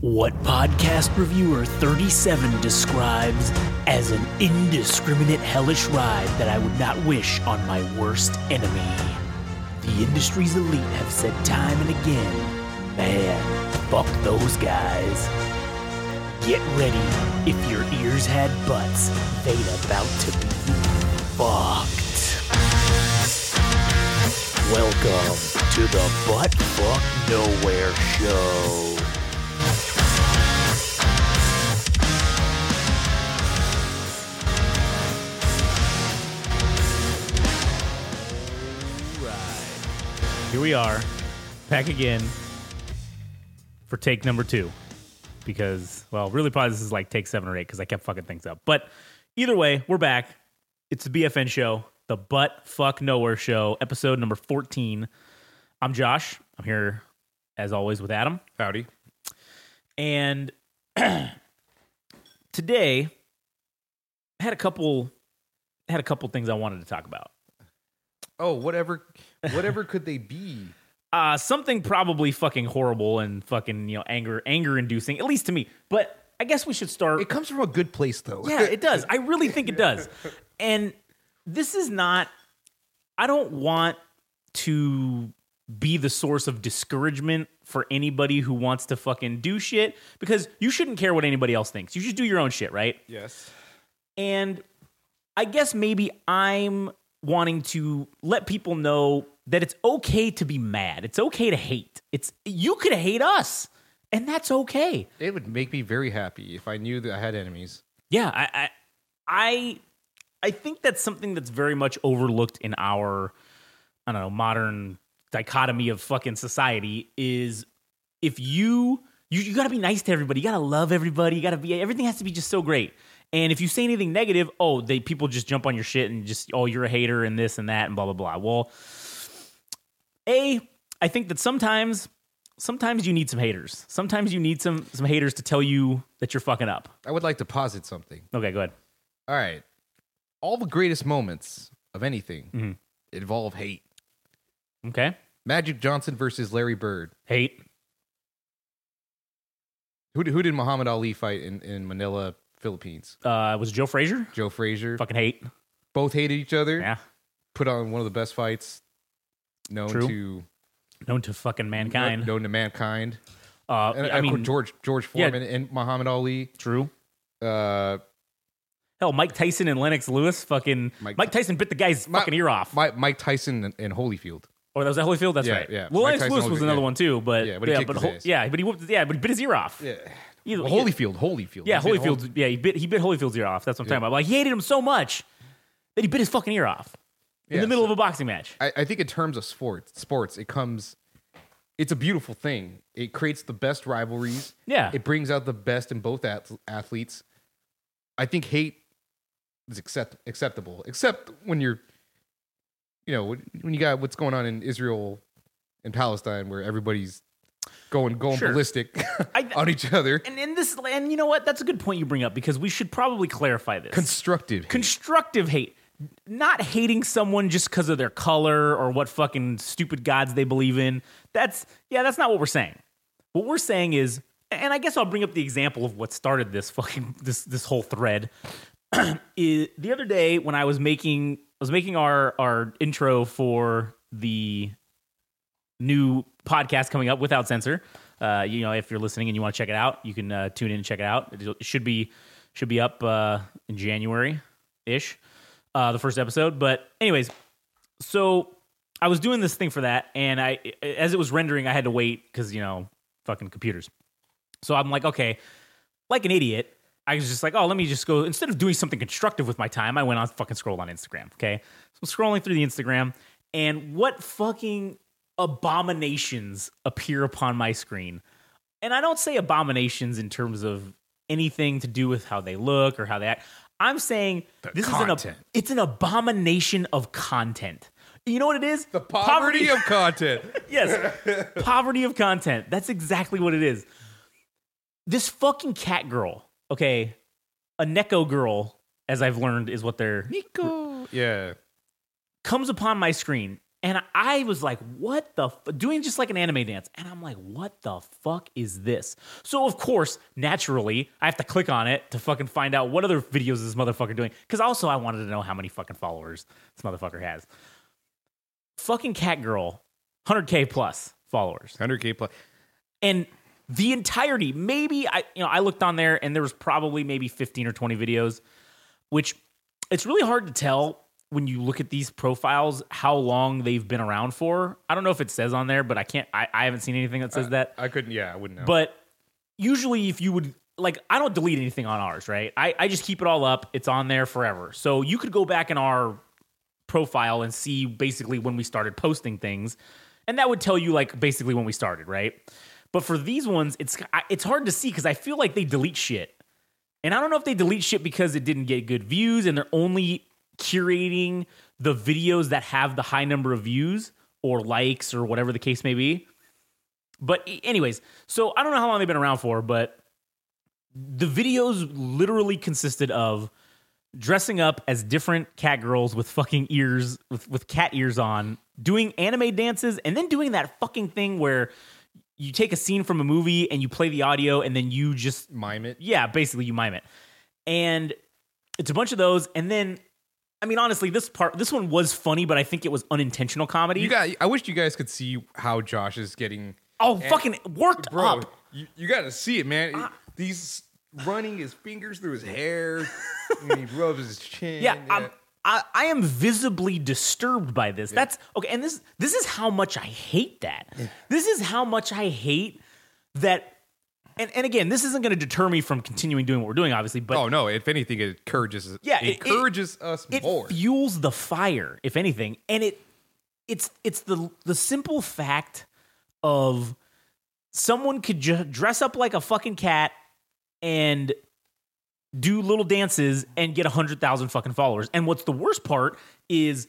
What podcast reviewer 37 describes as an indiscriminate hellish ride that I would not wish on my worst enemy. The industry's elite have said time and again, man, fuck those guys. Get ready. If your ears had butts, they'd about to be fucked. Welcome to the Butt Fuck Nowhere Show. Here we are, back again for take number two. Because, well, really, probably this is like take seven or eight because I kept fucking things up. But either way, we're back. It's the BFN show, the Butt Fuck Nowhere show, episode number 14. I'm Josh. I'm here, as always, with Adam. Howdy. And today, I had a couple had a couple things I wanted to talk about. Oh, whatever, whatever could they be? Uh, something probably fucking horrible and fucking you know anger anger inducing, at least to me. But I guess we should start. It comes from a good place, though. yeah, it does. I really think it does. And this is not. I don't want to be the source of discouragement for anybody who wants to fucking do shit because you shouldn't care what anybody else thinks. You should do your own shit, right? yes. And I guess maybe I'm wanting to let people know that it's okay to be mad. It's okay to hate. It's you could hate us, and that's okay. It would make me very happy if I knew that I had enemies. Yeah, I I I, I think that's something that's very much overlooked in our I don't know, modern dichotomy of fucking society is if you you, you got to be nice to everybody. You got to love everybody. You got to be everything has to be just so great. And if you say anything negative, oh, they people just jump on your shit and just oh, you're a hater and this and that and blah blah blah. Well, a I think that sometimes sometimes you need some haters. Sometimes you need some some haters to tell you that you're fucking up. I would like to posit something. Okay, go ahead. All right. All the greatest moments of anything Mhm. involve hate. Okay. Magic Johnson versus Larry Bird. Hate. Who did, who did Muhammad Ali fight in, in Manila, Philippines? Uh, was it Joe Frazier? Joe Frazier. Fucking hate. Both hated each other. Yeah. Put on one of the best fights known True. to Known to fucking mankind. known to mankind. Uh, And, I mean, George George yeah. Foreman and Muhammad Ali. true. Uh, Hell, Mike Tyson and Lennox Lewis. Fucking Mike, Mike- Tyson bit the guy's Mi- fucking ear off. Mike, Mike Tyson and, and Holyfield. or that was that Holyfield. That's Yeah, right. yeah. Well, Lennox Lewis was another yeah. one too. But Yeah, but he yeah, but yeah, but he whooped. Yeah, but he bit his ear off. Yeah. Either- Well, Holyfield, Holyfield. Yeah, He bit Hol- Holyfield. Yeah, he bit he bit Holyfield's ear off. That's what I'm talking about. Like he hated him so much that he bit his fucking ear off in Yeah, the middle of a boxing match. I, I think in terms of sports, sports, it comes. It's a beautiful thing. It creates the best rivalries. Yeah. It brings out the best in both ath- athletes. I think hate is accept acceptable, except when you're, you know, when when you got what's going on in Israel and Palestine, where everybody's going going Sure. ballistic I- on each other. and and this and you know what? That's a good point you bring up because we should probably clarify this. Constructive. hate. constructive hate not hating someone just because of their color or what fucking stupid gods they believe in that's yeah that's not what we're saying what we're saying is and i guess i'll bring up the example of what started this fucking this this whole thread is the other day when i was making i was making our our intro for the new podcast coming up without censor. Uh, you know if you're listening and you want to check it out you can uh, tune in and check it out. It should be should be up uh, in january ish uh, the first episode. But anyways so i was doing this thing for that and i as it was rendering i had to wait because you know fucking computers. So i'm like okay like an idiot i was just like oh let me just go instead of doing something constructive with my time i went on fucking scroll on instagram okay? So i'm scrolling through the instagram and what fucking abominations appear upon my screen and I don't say abominations in terms of anything to do with how they look or how they act. I'm saying this is an ab- it's an abomination of content. You know what it is? the poverty, of content. yes, poverty of content. That's exactly what it is. This fucking cat girl, okay, a Neko girl, as I've learned, is what they're Nico. Yeah. comes upon my screen And I was like, what the f-? doing just like an anime dance. And I'm like, what the fuck is this? So of course, naturally, I have to click on it to fucking find out what other videos is this motherfucker doing. Cause also I wanted to know how many fucking followers this motherfucker has. Fucking cat girl, 100k plus followers. 100k plus. And the entirety, maybe I you know, I looked on there and there was probably maybe 15 or 20 videos, which it's really hard to tell when you look at these profiles how long they've been around for. I don't know if it says on there, but I can't I, I haven't seen anything that says that. I couldn't. Yeah, I wouldn't know. But usually, if you would like, I don't delete anything on ours, right? I, I just keep it all up. It's on there forever. So you could go back in our profile and see basically when we started posting things, and that would tell you like basically when we started, right? But for these ones, it's it's hard to see because I feel like they delete shit, and I don't know if they delete shit because it didn't get good views and they're only curating the videos that have the high number of views or likes or whatever the case may be. But anyways, so I don't know how long they've been around for, but the videos literally consisted of dressing up as different cat girls with fucking ears with, with cat ears on, doing anime dances, and then doing that fucking thing where you take a scene from a movie and you play the audio and then you just mime it. yeah, basically you mime it. And it's a bunch of those and then I mean honestly this part this one was funny but I think it was unintentional comedy. You got. I wish you guys could see how Josh is getting. oh fucking worked Bro, up. you, you got to see it, man. Ah. These running his fingers through his hair, and he rubs his chin. Yeah, I'm, I I am visibly disturbed by this. That's okay, and this this is how much I hate that. This is how much I hate that. And, and again, this isn't going to deter me from continuing doing what we're doing, obviously. But oh no! If anything, it encourages. Yeah, it, it- it- encourages us more. it more. fuels the fire, if anything, and it it's it's the the simple fact of someone could ju- dress up like a fucking cat and do little dances and get a hundred thousand fucking followers. And what's the worst part is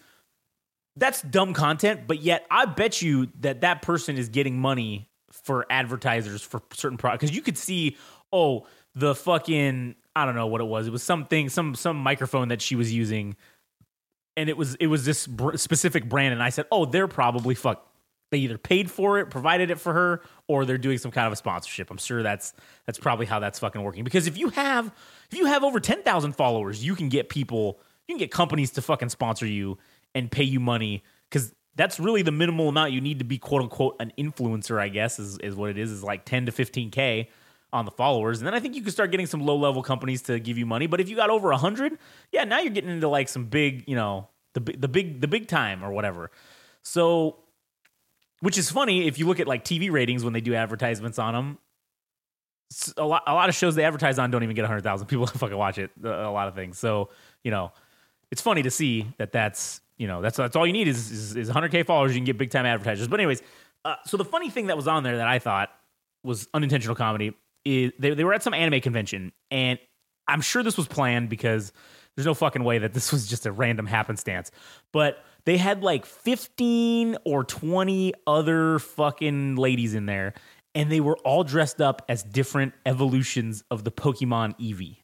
that's dumb content, but yet I bet you that that person is getting money for advertisers for certain products because you could see, oh, the fucking I don't know what it was. It was something, some some microphone that she was using, and it was it was this br- specific brand. And I said, oh, they're probably fuck. They either paid for it, provided it for her, or they're doing some kind of a sponsorship. I'm sure that's that's probably how that's fucking working. Because if you have if you have over ten thousand followers, you can get people, you can get companies to fucking sponsor you and pay you money because that's really the minimal amount you need to be quote unquote an influencer. I guess is is what it is. Is like ten to fifteen k on the followers, and then I think you can start getting some low level companies to give you money. But if you got over a hundred, yeah, now you're getting into like some big, you know, the the big the big time or whatever. So which is funny if you look at like TV ratings when they do advertisements on them. A lot, a lot of shows they advertise on don't even get 100,000 people fucking watch it. A lot of things. So, you know, it's funny to see that that's, you know, that's that's all you need is, is, is 100K followers. You can get big time advertisers. But, anyways, uh, so the funny thing that was on there that I thought was unintentional comedy is they, they were at some anime convention. And I'm sure this was planned because there's no fucking way that this was just a random happenstance. But they had like 15 or 20 other fucking ladies in there, and they were all dressed up as different evolutions of the Pokemon Eevee.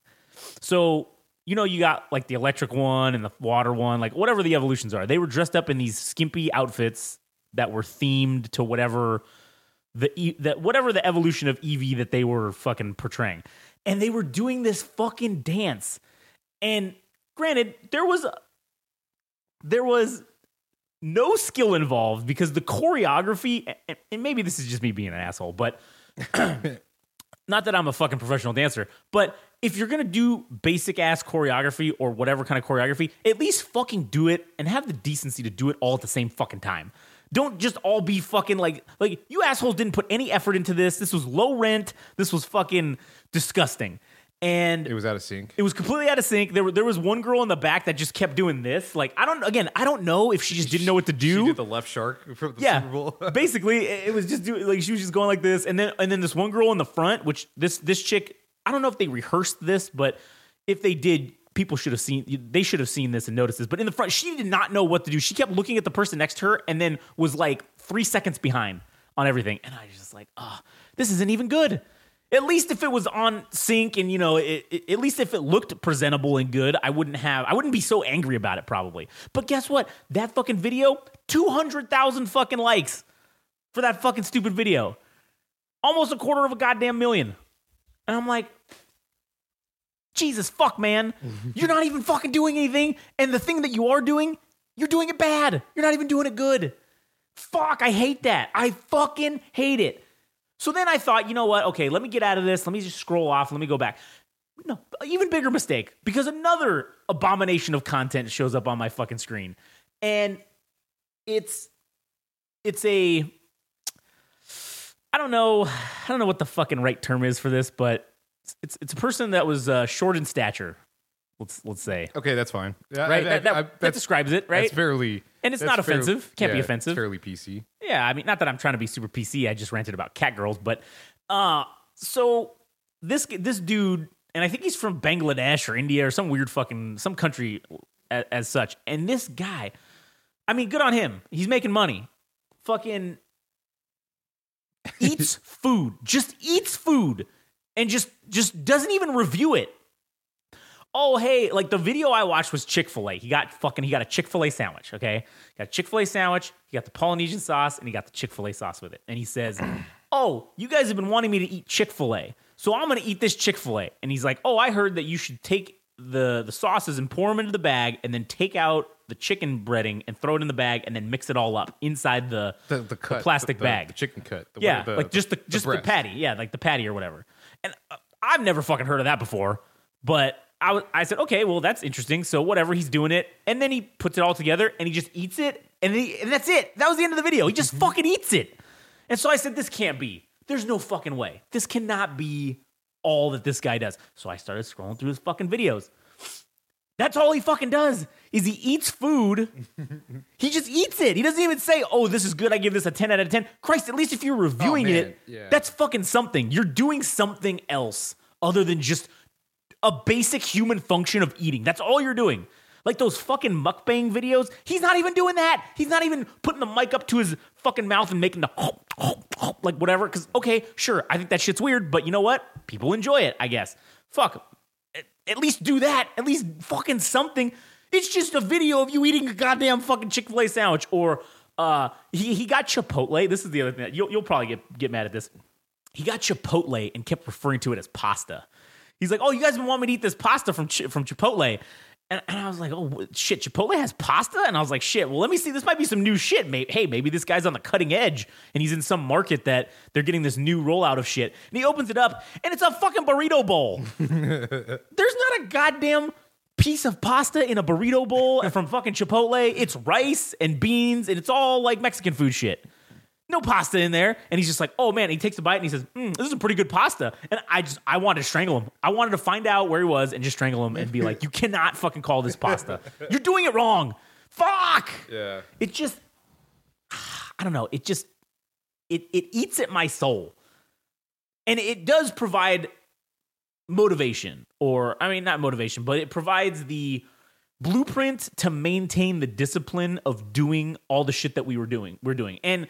So, you know, you got like the electric one and the water one, like whatever the evolutions are. They were dressed up in these skimpy outfits that were themed to whatever the that whatever the evolution of Eevee that they were fucking portraying. And they were doing this fucking dance. And granted, there was there was no skill involved because the choreography and maybe this is just me being an asshole, but not that I'm a fucking professional dancer, but if you're gonna do basic ass choreography or whatever kind of choreography, at least fucking do it and have the decency to do it all at the same fucking time. Don't just all be fucking like like you assholes didn't put any effort into this. This was low rent. This was fucking disgusting. And it was out of sync. it was completely out of sync. There, were, there was one girl in the back that just kept doing this. Like I don't again, I don't know if she just didn't know what to do. She did the left shark from the yeah, Super Bowl. basically, it was just doing like she was just going like this, and then and then this one girl in the front, which this this chick, I don't know if they rehearsed this, but if they did, people should have seen. They should have seen this and noticed this. But in the front, she did not know what to do. She kept looking at the person next to her, and then was like three seconds behind on everything. And I was just like, oh, this isn't even good. At least if it was on sync and you know, it, it- at least if it looked presentable and good, I wouldn't have, I wouldn't be so angry about it probably. But guess what? That fucking video, two hundred thousand fucking likes for that fucking stupid video, almost a quarter of a goddamn million. And I'm like, Jesus fuck, man, you're not even fucking doing anything, and the thing that you are doing, you're doing it bad. You're not even doing it good. Fuck, I hate that. I fucking hate it. So then I thought, you know what? Okay, let me get out of this. Let me just scroll off. Let me go back. No, even bigger mistake because another abomination of content shows up on my fucking screen. And it's it's a I don't know, I don't know what the fucking right term is for this, but it's it's a person that was uh, short in stature. Let's let's say. Okay, that's fine. Yeah, Right? I- that, that, I- that describes it, right? That's fairly, And it's that's not offensive. Can't be offensive. It's fairly PC. Yeah, I mean, not that I'm trying to be super PC. I just ranted about cat girls, but uh, so this this dude, and I think he's from Bangladesh or India or some weird fucking some country as, as such. And this guy, I mean, good on him. He's making money. Fucking eats food, just eats food, and just just doesn't even review it. Oh, hey, like the video I watched was Chick fil A. He got fucking, he got a Chick fil A sandwich, okay? Got a Chick fil A sandwich, he got the Polynesian sauce, and he got the Chick fil A sauce with it. And he says, Oh, you guys have been wanting me to eat Chick fil A. So I'm gonna eat this Chick fil A. And he's like, Oh, I heard that you should take the, the sauces and pour them into the bag and then take out the chicken breading and throw it in the bag and then mix it all up inside the, The the cut, plastic the, bag. the chicken cut. The, yeah, the- like just the, just the patty. Yeah, like the patty or whatever. And uh, I've never fucking heard of that before. But I was, I said, okay, well that's interesting. So whatever, he's doing it, and then he puts it all together and he just eats it, and, he, and that's it. That was the end of the video. He just Mm-hmm. fucking eats it. And so I said, this can't be. There's no fucking way. This cannot be all that this guy does. So I started scrolling through his fucking videos. That's all he fucking does is he eats food. he just eats it. He doesn't even say, "Oh, this is good. I give this a 10 out of 10." Christ, at least if you're reviewing Oh, it, Yeah. that's fucking something. You're doing something else other than just a basic human function of eating. That's all you're doing. Like those fucking mukbang videos, he's not even doing that. He's not even putting the mic up to his fucking mouth and making the like whatever. Because okay, sure, I think that shit's weird, but you know what? People enjoy it, I guess. Fuck, at- least do that. At least fucking something. It's just a video of you eating a goddamn fucking Chick Fil A sandwich, or uh, he he got Chipotle. This is the other thing. You'll you'll probably get get mad at this. He got Chipotle and kept referring to it as pasta. He's like, "Oh, you guys want me to eat this pasta from Chi- from Chipotle." And, and I was like, "Oh shit, Chipotle has pasta?" And I was like, "Shit, well, let me see. This might be some new shit. Maybe, hey, maybe this guy's on the cutting edge, and he's in some market that they're getting this new rollout of shit." And he opens it up, and it's a fucking burrito bowl. There's not a goddamn piece of pasta in a burrito bowl from fucking Chipotle. It's rice and beans, and it's all like Mexican food shit. No pasta in there. And he's just like, oh man. he takes a bite and he says, mm, this is a pretty good pasta. And I just, I wanted to strangle him. I wanted to find out where he was and just strangle him and be like, you cannot fucking call this pasta. You're doing it wrong. Fuck. Yeah. It just, I don't know. It just, it, it eats at my soul. And it does provide motivation or i mean not motivation but it provides the blueprint to maintain the discipline of doing all the shit that we were doing we're doing and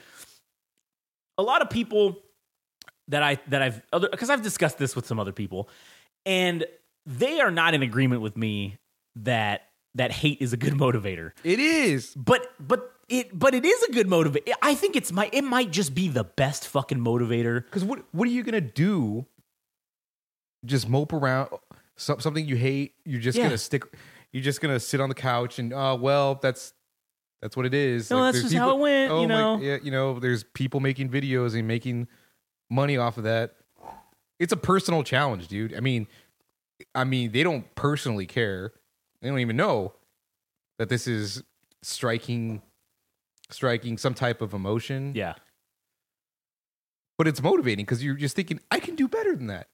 a lot of people that i that i've other because i've discussed this with some other people and they are not in agreement with me that that hate is a good motivator It is. but but it but it is a good motivator i think it's my it might just be the best fucking motivator Because what what are you gonna do? Just mope around some, something you hate. You're just Yeah. gonna stick. You're just gonna sit on the couch and oh well, that's that's what it is. No, that's there's just how it went, oh you my- know? yeah, you know, there's people making videos and making money off of that. It's a personal challenge, dude. I mean, I mean, they don't personally care. They don't even know that this is striking, striking some type of emotion yeah but it's motivating because you're just thinking, I can do better than that.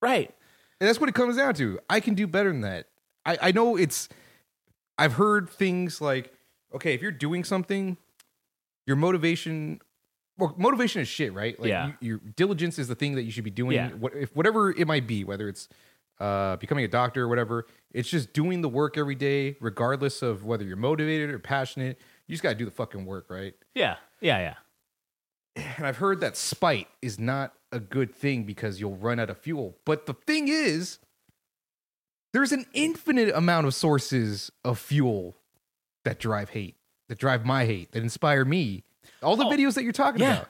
right And that's what it comes down to. I can do better than that. I, I know it's, I've heard things like, okay, if you're doing something, your motivation, well, motivation is shit, right? Like Yeah. you, your diligence is the thing that you should be doing. Yeah. What, if whatever it might be, whether it's uh, becoming a doctor or whatever, it's just doing the work every day, regardless of whether you're motivated or passionate. You just got to do the fucking work, right? yeah yeah yeah and I've heard that spite is not a a good thing because you'll run out of fuel. But the thing is, there's an infinite amount of sources of fuel that drive hate, that drive my hate, that inspire me. All the Oh, videos that you're talking yeah. about,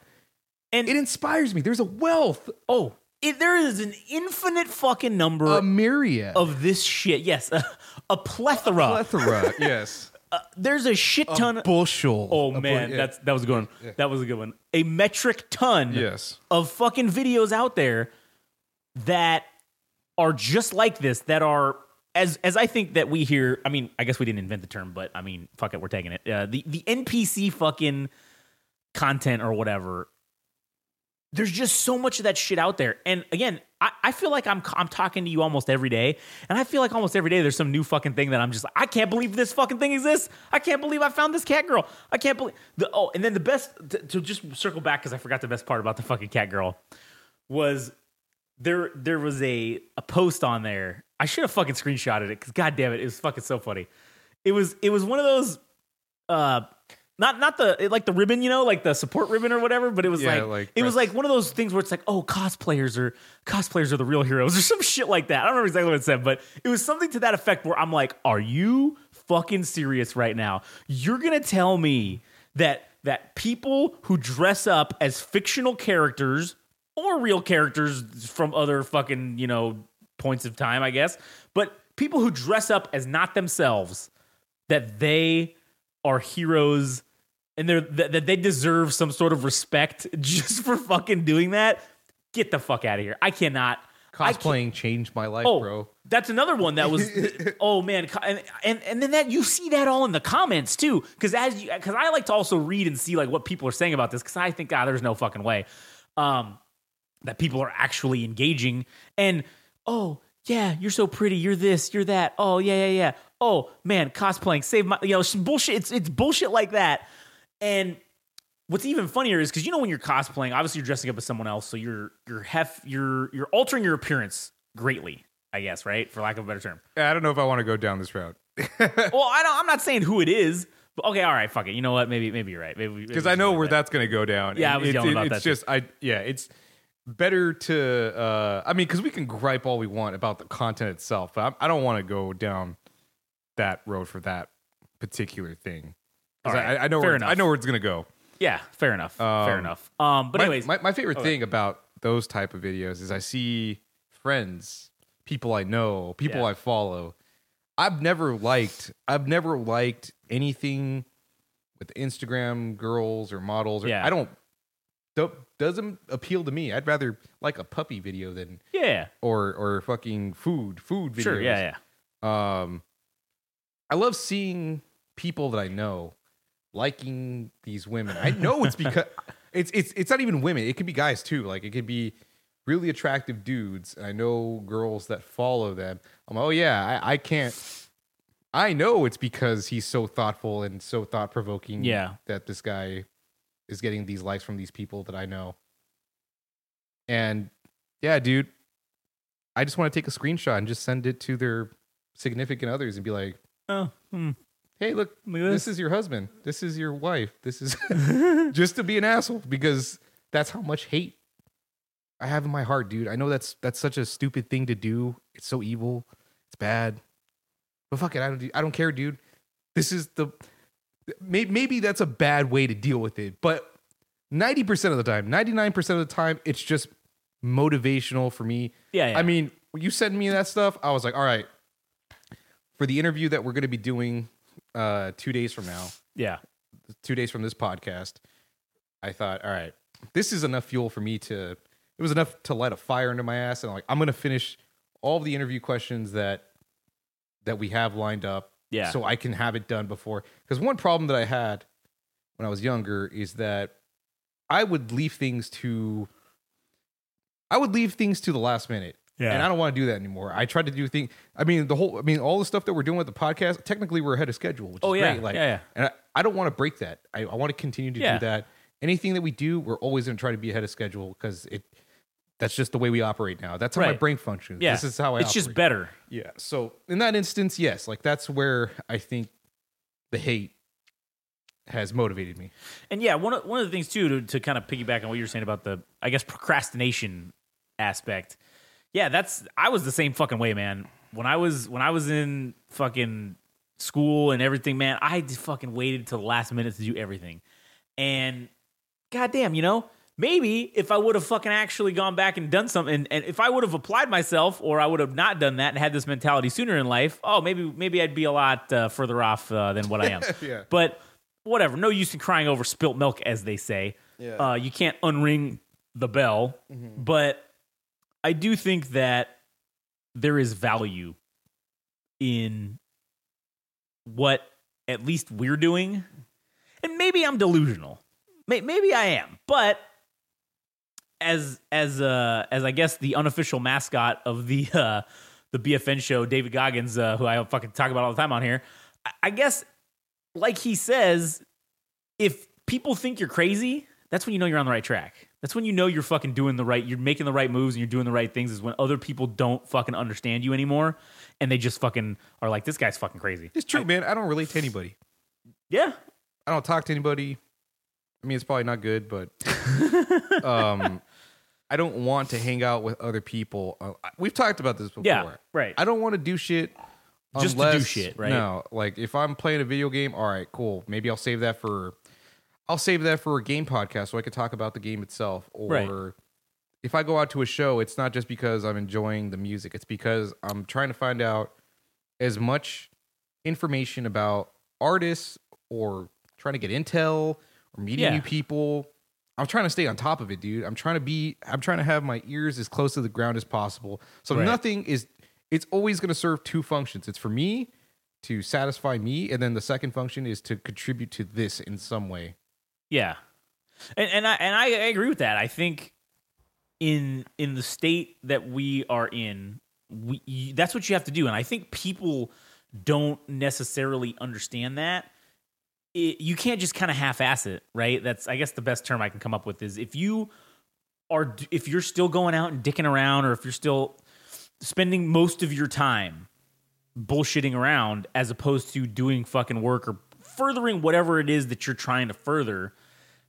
And it inspires me. There's a wealth, oh, it, there is an infinite fucking number a myriad, of this shit. Yes, a, a plethora. plethora. yes, uh, There's a shit ton. a bushel. oh A man, yeah. that's that was a good one. That was a good one. A metric ton. yes. of fucking videos out there that are just like this that are as as I think that we hear I mean I guess we didn't invent the term but I mean fuck it we're taking it. Uh, the the NPC fucking content or whatever there's just so much of that shit out there. And again I, I feel like I'm I'm talking to you almost every day and I feel like almost every day there's some new fucking thing that I'm just like I can't believe this fucking thing exists. I can't believe I found this cat girl. I can't believe the oh and then the best to, to just circle back because I forgot the best part about the fucking cat girl was there there was a a post on there. I should have fucking screenshotted it because god damn it, it was fucking so funny. It was it was one of those uh not not the like the ribbon, you know, like the support ribbon or whatever, but it was Yeah, like, like it was like one of those things where it's like, oh, cosplayers are cosplayers are the real heroes or some shit like that. I don't remember exactly what it said, but it was something to that effect where I'm like, are you fucking serious right now? You're gonna tell me that that people who dress up as fictional characters or real characters from other fucking, you know, points of time, I guess, but people who dress up as not themselves, that they are heroes and they're that, that they deserve some sort of respect just for fucking doing that. Get the fuck out of here. I cannot I Cosplaying changed my life, Oh, bro. that's another one that was. oh man, and, and and then that you see that all in the comments too, because as you because I like to also read and see like what people are saying about this, because I think ah, there's no fucking way, um, that people are actually engaging and oh yeah, you're so pretty, you're this, you're that, oh yeah yeah yeah, oh man, cosplaying, save my you know bullshit. It's it's bullshit like that, and what's even funnier is because you know when you're cosplaying, obviously you're dressing up as someone else, so you're you're hef you're you're altering your appearance greatly, I guess, right? For lack of a better term. I don't know if I want to go down this route well, I don't. I'm not saying who it is, but okay, all right, fuck it. You know what? Maybe maybe you're right. Maybe because I know where that. that's going to go down. Yeah, I was it's, yelling about it's that, just I yeah, it's better to. uh I mean, because we can gripe all we want about the content itself, but I, I don't want to go down that road for that particular thing. 'Cause All right, I, I know fair where it's- I enough. know where it's going to go. Yeah, fair enough. fair Um, enough. Um, but my, anyways, my, my favorite okay. thing about those type of videos is I see friends, people I know, people Yeah. I follow. I've never liked I've never liked anything with Instagram girls or models. Or, Yeah. I don't don't doesn't appeal to me. I'd rather like a puppy video than yeah, or or fucking food food videos. sure, yeah, yeah. Um, I love seeing people that I know liking these women. I know it's because it's it's it's not even women. It could be guys too. Like it could be really attractive dudes. And I know girls that follow them. I'm like, oh yeah, I, I can't. I know it's because he's so thoughtful and so thought provoking. Yeah. that this guy is getting these likes from these people that I know. And yeah, dude, I just want to take a screenshot and just send it to their significant others and be like, Oh, hmm. "Hey, look, Look this. this. is your husband. This is your wife. This is just to be an asshole because that's how much hate I have in my heart, dude. I know that's that's such a stupid thing to do. It's so evil. It's bad. But fuck it, I don't I don't care, dude. This is the maybe that's a bad way to deal with it, but 90% of the time, 99% of the time it's just motivational for me. Yeah, yeah. I mean, when you sent me that stuff, I was like, "All right, for the interview that we're going to be doing uh 2 days from now, yeah, two days from this podcast, I thought, all right, this is enough fuel for me to. It was enough to light a fire under my ass, and like I'm gonna finish all the interview questions that that we have lined up, Yeah. so I can have it done before. Because one problem that I had when I was younger is that I would leave things to. I would leave things to the last minute. Yeah. And I don't want to do that anymore. I tried to do things. I mean, the whole. I mean, all the stuff that we're doing with the podcast. Technically, we're ahead of schedule, which Oh, is yeah. great. Like, Yeah, yeah. and I, I don't want to break that. I, I want to continue to Yeah. do that. Anything that we do, we're always going to try to be ahead of schedule because it. That's just the way we operate now. That's how my brain functions. yeah. This is how I. It's just better. Yeah. So in that instance, yes, like that's where I think the hate has motivated me. And yeah, one of, one of the things too to, to kind of piggyback on what you were saying about the I guess procrastination aspect. Yeah, that's I was the same fucking way, man. When I was when I was in fucking school and everything, man, I just fucking waited till the last minute to do everything. And goddamn, you know, maybe if I would have fucking actually gone back and done something, and, and if I would have applied myself, or I would have not done that and had this mentality sooner in life, oh, maybe maybe I'd be a lot uh, further off uh, than what I am. Yeah. But whatever, no use in crying over spilt milk, as they say. Yeah. Uh, you can't unring the bell, but I do think that there is value in what at least we're doing. And maybe I'm delusional. Maybe I am. But as as uh as I guess the unofficial mascot of the uh the BFN show, David Goggins, uh, who I fucking talk about all the time on here, I, I guess like he says, if people think you're crazy, that's when you know you're on the right track. That's when you know you're fucking doing the right, you're making the right moves and you're doing the right things. Is when other people don't fucking understand you anymore, and they just fucking are like, "This guy's fucking crazy." It's true, man. I don't relate to anybody. Yeah, I don't talk to anybody. I mean, it's probably not good, but um, I don't want to hang out with other people. Uh, We've talked about this before. Yeah, right. I don't want to do shit Just to do unless- shit, right? No, like if I'm playing a video game, all right, cool. Maybe I'll save that for I'll save that for a game podcast so I could talk about the game itself. Or Right. if I go out to a show, it's not just because I'm enjoying the music. It's because I'm trying to find out as much information about artists or trying to get intel or meeting Yeah. new people. I'm trying to stay on top of it, dude. I'm trying to be I'm trying to have my ears as close to the ground as possible. So Right. nothing is it's always going to serve two functions. It's for me to satisfy me and then the second function is to contribute to this in some way. Yeah, and and I and I agree with that. I think in in the state that we are in, we you, that's what you have to do. And I think people don't necessarily understand that. It, you can't just kind of half-ass it, right? That's I guess the best term I can come up with is if you are if you're still going out and dicking around, or if you're still spending most of your time bullshitting around as opposed to doing fucking work or furthering whatever it is that you're trying to further,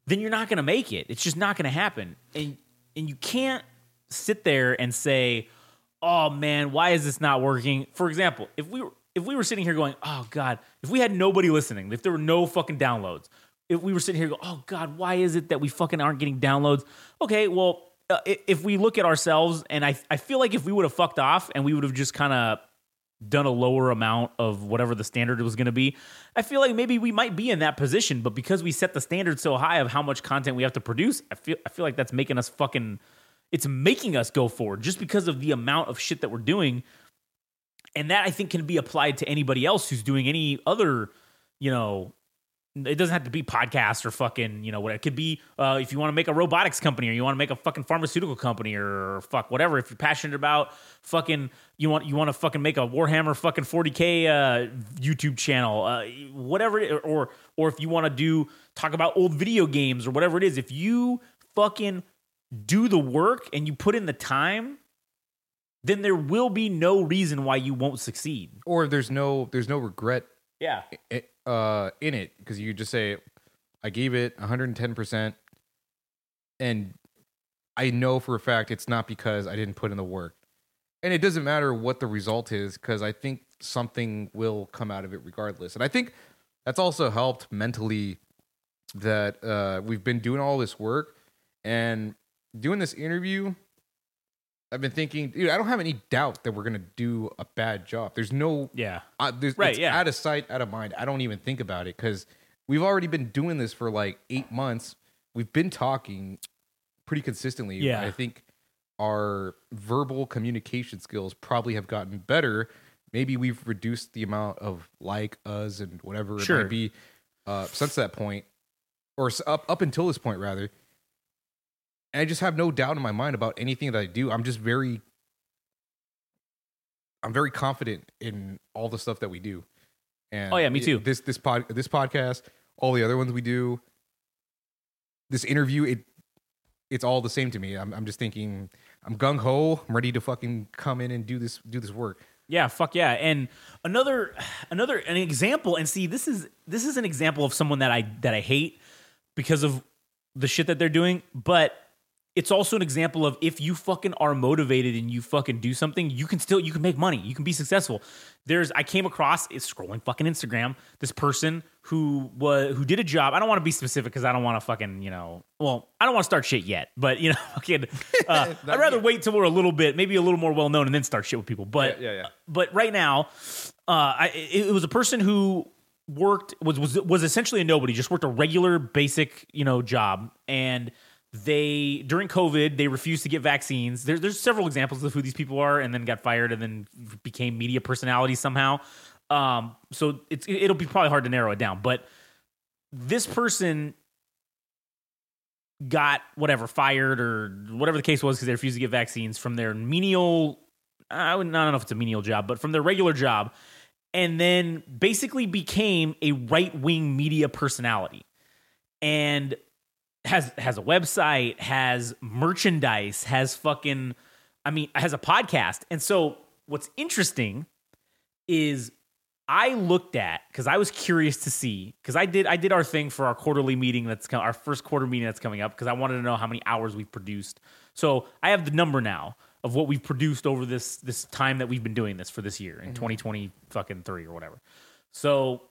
then you're not going to make it. It's just not going to happen. And and you can't sit there and say, "Oh man, why is this not working?" For example, if we were if we were sitting here going, "Oh god, if we had nobody listening, if there were no fucking downloads, if we were sitting here go, "Oh god, why is it that we fucking aren't getting downloads?" Okay, well, uh, if we look at ourselves and I I feel like if we would have fucked off and we would have just kind of done a lower amount of whatever the standard was going to be, I feel like maybe we might be in that position. But because we set the standard so high of how much content we have to produce, I feel I feel like that's making us fucking. It's making us go forward just because of the amount of shit that we're doing, and that I think can be applied to anybody else who's doing any other, you know. It doesn't have to be podcasts or fucking, you know, what it could be. Uh, if you want to make a robotics company or you want to make a fucking pharmaceutical company or fuck whatever. If you're passionate about fucking, you want you want to fucking make a Warhammer fucking 40k uh, YouTube channel, uh, whatever, or or if you want to do talk about old video games or whatever it is. If you fucking do the work and you put in the time, then there will be no reason why you won't succeed. Or there's no there's no regret Yeah, uh in it because you just say I gave it 110% and I know for a fact it's not because I didn't put in the work. And it doesn't matter what the result is because I think something will come out of it regardless. And I think that's also helped mentally that uh we've been doing all this work and doing this interview I've been thinking, dude, I don't have any doubt that we're gonna do a bad job. There's no yeah, uh, there's, Right, it's yeah. out of sight, out of mind. I don't even think about it because we've already been doing this for like eight months. We've been talking pretty consistently. Yeah. I think our verbal communication skills probably have gotten better. Maybe we've reduced the amount of like us and whatever it might be uh, since that point, or up up until this point rather. And I just have no doubt in my mind about anything that I do. I'm just very I'm very confident in all the stuff that we do. And Oh, yeah, me too. This this pod this podcast, all the other ones we do, this interview, it it's all the same to me. I'm I'm just thinking I'm gung ho. I'm ready to fucking come in and do this do this work. Yeah, fuck yeah. And another another an example and see this is this is an example of someone that I that I hate because of the shit that they're doing, but it's also an example of if you fucking are motivated and you fucking do something, you can still you can make money. You can be successful. There's I came across is scrolling fucking Instagram this person who was who did a job. I don't want to be specific because I don't want to fucking you know. Well, I don't want to start shit yet, but you know, fucking. Uh, I'd rather wait till we're a little bit, maybe a little more well known, and then start shit with people. But Yeah, yeah, yeah. but right now, uh, I, it, it was a person who worked was was was essentially a nobody, just worked a regular basic you know job, and they during COVID they refused to get vaccines. There, there's several examples of who these people are, and then got fired, and then became media personalities somehow. Um, so it's it'll be probably hard to narrow it down, but this person got whatever fired or whatever the case was because they refused to get vaccines from their menial I don't know if it's a menial job, but from their regular job, and then basically became a right wing media personality, and has has a website, has merchandise, has fucking, I mean, has a podcast, and so what's interesting is I looked at because I was curious to see because I did I did our thing for our quarterly meeting that's our first quarter meeting that's coming up because I wanted to know how many hours we've produced. So I have the number now of what we've produced over this this time that we've been doing this for this year in mm-hmm. 2020 fucking 3 or whatever. So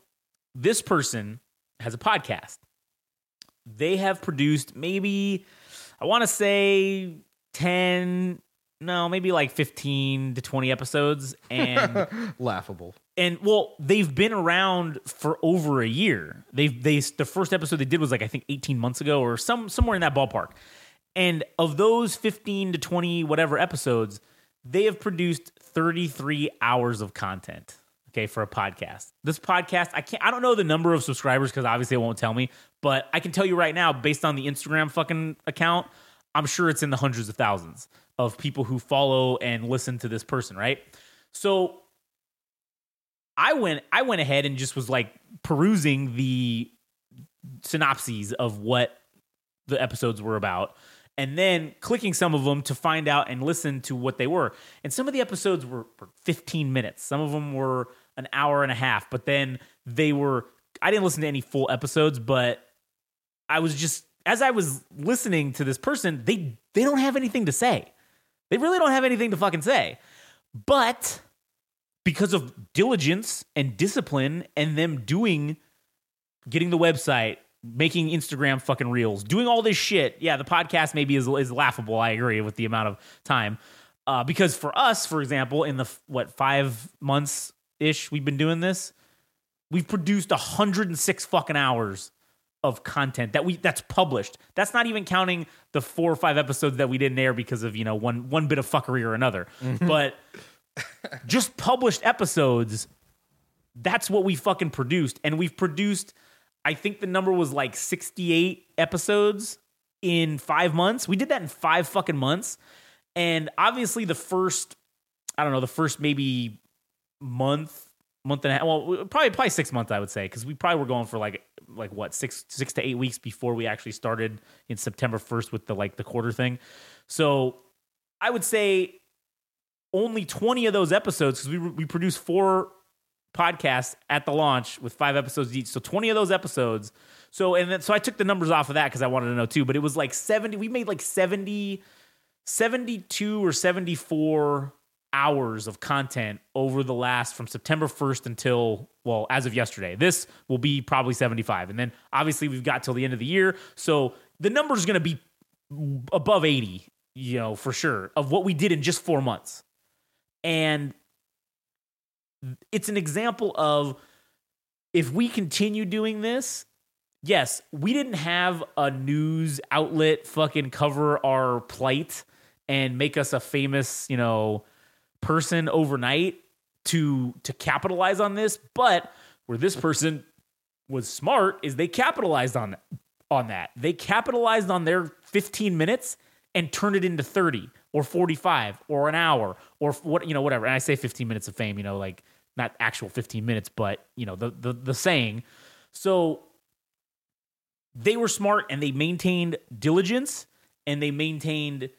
this person has a podcast. They have produced maybe I want to say 10 no, maybe like 15 to 20 episodes and Laughable. and well, they've been around for over a year. They've they the first episode they did was like I think 18 months ago or some somewhere in that ballpark. And of those 15 to 20 whatever episodes, they have produced 33 hours of content. Okay, for a podcast. This podcast, I can't I don't know the number of subscribers because obviously it won't tell me, but I can tell you right now, based on the Instagram fucking account, I'm sure it's in the hundreds of thousands of people who follow and listen to this person, right? So I went I went ahead and just was like perusing the synopses of what the episodes were about and then clicking some of them to find out and listen to what they were. And some of the episodes were, were 15 minutes. Some of them were an hour and a half, but then they were I didn't listen to any full episodes, but I was just as I was listening to this person, they they don't have anything to say. They really don't have anything to fucking say. But because of diligence and discipline and them doing getting the website, making Instagram fucking reels, doing all this shit. Yeah, the podcast maybe is is laughable. I agree with the amount of time. Uh, because for us, for example, in the what five months ish we've been doing this, we've produced 106 fucking hours of content that we that's published. That's not even counting the four or five episodes that we didn't air because of you know one one bit of fuckery or another. Mm-hmm. But just published episodes, that's what we fucking produced, and we've produced. I think the number was like 68 episodes in five months. We did that in five fucking months, and obviously the first, I don't know, the first maybe month, month and a half. Well, probably probably six months, I would say, because we probably were going for like like what six six to eight weeks before we actually started in September first with the like the quarter thing. So I would say only 20 of those episodes because we we produced four podcasts at the launch with five episodes each. So 20 of those episodes. So and then so I took the numbers off of that because I wanted to know too. But it was like 70. We made like 70, 72 or 74 hours of content over the last from September 1st until well as of yesterday. This will be probably 75. And then obviously we've got till the end of the year. So the number is going to be above 80, you know, for sure of what we did in just 4 months. And it's an example of if we continue doing this, yes, we didn't have a news outlet fucking cover our plight and make us a famous, you know, person overnight to to capitalize on this, but where this person was smart is they capitalized on on that. They capitalized on their 15 minutes and turned it into 30 or 45 or an hour or what you know whatever. And I say 15 minutes of fame, you know, like not actual 15 minutes, but you know the the the saying. So they were smart and they maintained diligence and they maintained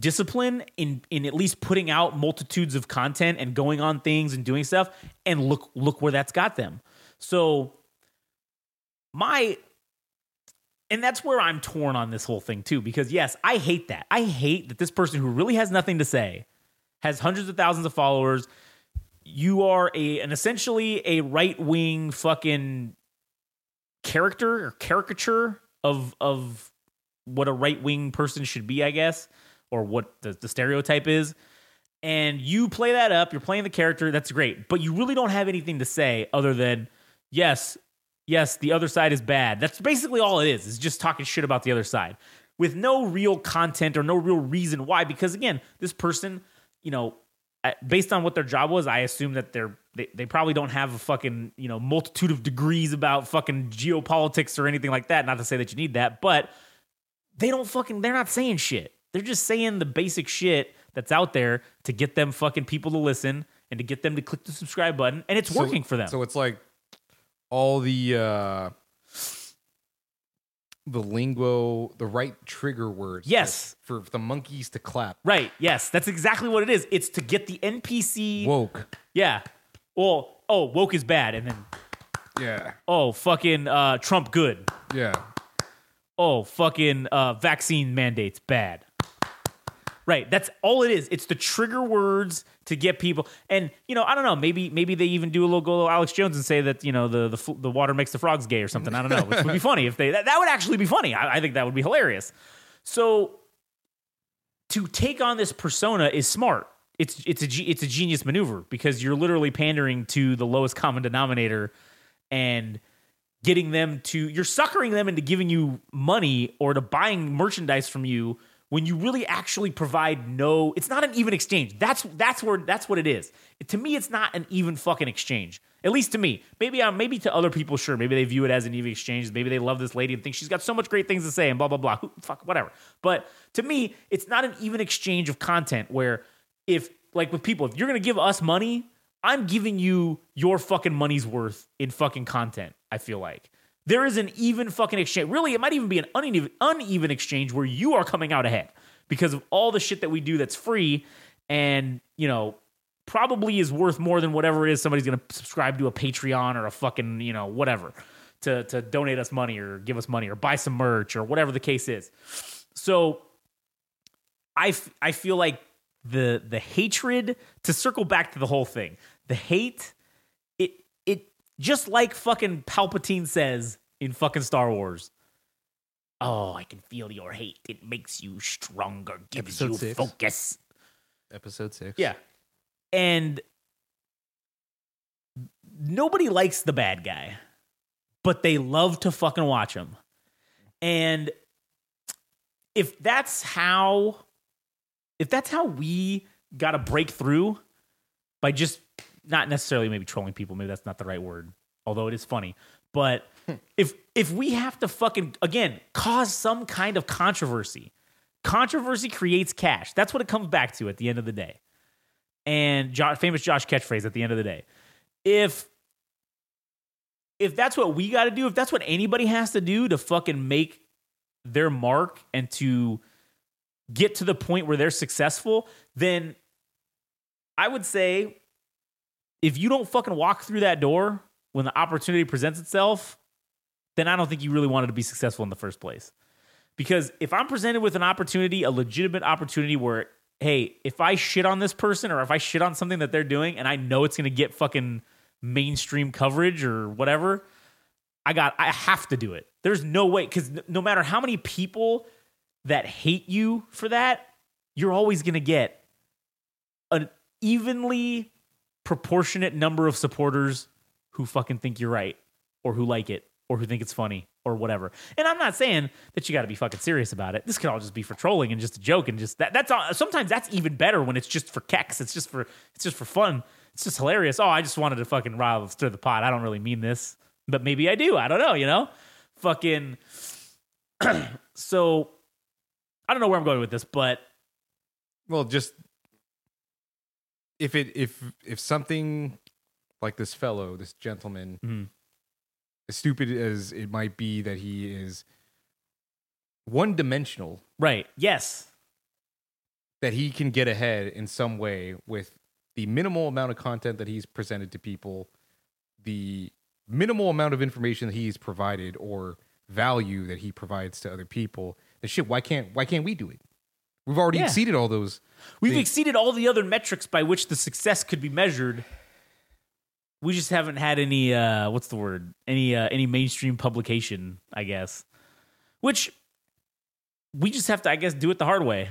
discipline in in at least putting out multitudes of content and going on things and doing stuff and look look where that's got them. So my and that's where I'm torn on this whole thing too because yes, I hate that. I hate that this person who really has nothing to say has hundreds of thousands of followers. You are a an essentially a right-wing fucking character or caricature of of what a right-wing person should be, I guess, or what the, the stereotype is. And you play that up, you're playing the character, that's great. But you really don't have anything to say other than, yes, yes, the other side is bad. That's basically all it is. It's just talking shit about the other side with no real content or no real reason why. Because again, this person, you know, based on what their job was, I assume that they're they, they probably don't have a fucking you know multitude of degrees about fucking geopolitics or anything like that. Not to say that you need that, but they don't fucking they're not saying shit. They're just saying the basic shit that's out there to get them fucking people to listen and to get them to click the subscribe button, and it's So- working for them. So it's like all the uh the lingo, the right trigger words. Yes. For the monkeys to clap. Right. Yes, that's exactly what it is. It's to get the NPC. Woke. Yeah. Well, oh, woke is bad, and then Yeah. oh, fucking uh, Trump good. Yeah. Oh, fucking uh, vaccine mandates bad. Right. That's all it is. It's the trigger words to get people. And you know, I don't know. Maybe maybe they even do a little go Alex Jones and say that you know the the, the water makes the frogs gay or something. I don't know. Which would be funny if they that, that would actually be funny. I, I think that would be hilarious. So to take on this persona is smart. It's it's a it's a genius maneuver because you're literally pandering to the lowest common denominator and getting them to you're suckering them into giving you money or to buying merchandise from you when you really actually provide no it's not an even exchange. That's that's where that's what it is. To me it's not an even fucking exchange. At least to me. Maybe maybe to other people sure. Maybe they view it as an even exchange. Maybe they love this lady and think she's got so much great things to say and blah blah blah. Who, fuck whatever. But to me it's not an even exchange of content where if like with people if you're gonna give us money I'm giving you your fucking money's worth in fucking content. I feel like there is an even fucking exchange. Really, it might even be an uneven, uneven exchange where you are coming out ahead because of all the shit that we do that's free and, you know, probably is worth more than whatever it is somebody's going to subscribe to a Patreon or a fucking, you know, whatever to, to donate us money or give us money or buy some merch or whatever the case is. So I, f- I feel like the the hatred to circle back to the whole thing the hate just like fucking palpatine says in fucking star wars. Oh i can feel your hate. It makes you stronger. Gives Episode you six. focus. Episode six. yeah. And nobody likes the bad guy but they love to fucking watch him. And if that's how if that's how we got to break through by just not necessarily maybe trolling people maybe that's not the right word although it is funny but if if we have to fucking again cause some kind of controversy controversy creates cash. That's what it comes back to at the end of the day. And famous josh catchphrase at the end of the day. If if that's what we got to do if that's what anybody has to do to fucking make their mark and to get to the point where they're successful, then I would say if you don't fucking walk through that door when the opportunity presents itself, then I don't think you really wanted to be successful in the first place. Because if I'm presented with an opportunity, a legitimate opportunity where, hey, if I shit on this person or if I shit on something that they're doing and I know it's going to get fucking mainstream coverage or whatever, I got, I have to do it. There's no way, because no matter how many people that hate you for that, you're always going to get an evenly proportionate number of supporters who fucking think you're right or who like it or who think it's funny or whatever. And I'm not saying that you got to be fucking serious about it. This could all just be for trolling and just a joke and just that that's all, sometimes that's even better when it's just for keks. It's just for it's just for fun. It's just hilarious. Oh, I just wanted to fucking rile stir the pot. I don't really mean this, but maybe I do. I don't know, you know? Fucking so I don't know where I'm going with this, but Well, just if it if if something like this fellow, this gentleman, Mhm. as stupid as it might be that he is one dimensional, right, yes. that he can get ahead in some way with the minimal amount of content that he's presented to people, the minimal amount of information that he's provided or value that he provides to other people. And shit, why can't why can't we do it? We've already Yeah. exceeded all those. We've things. exceeded all the other metrics by which the success could be measured. We just haven't had any uh what's the word? Any uh any mainstream publication, I guess. Which we just have to I guess do it the hard way.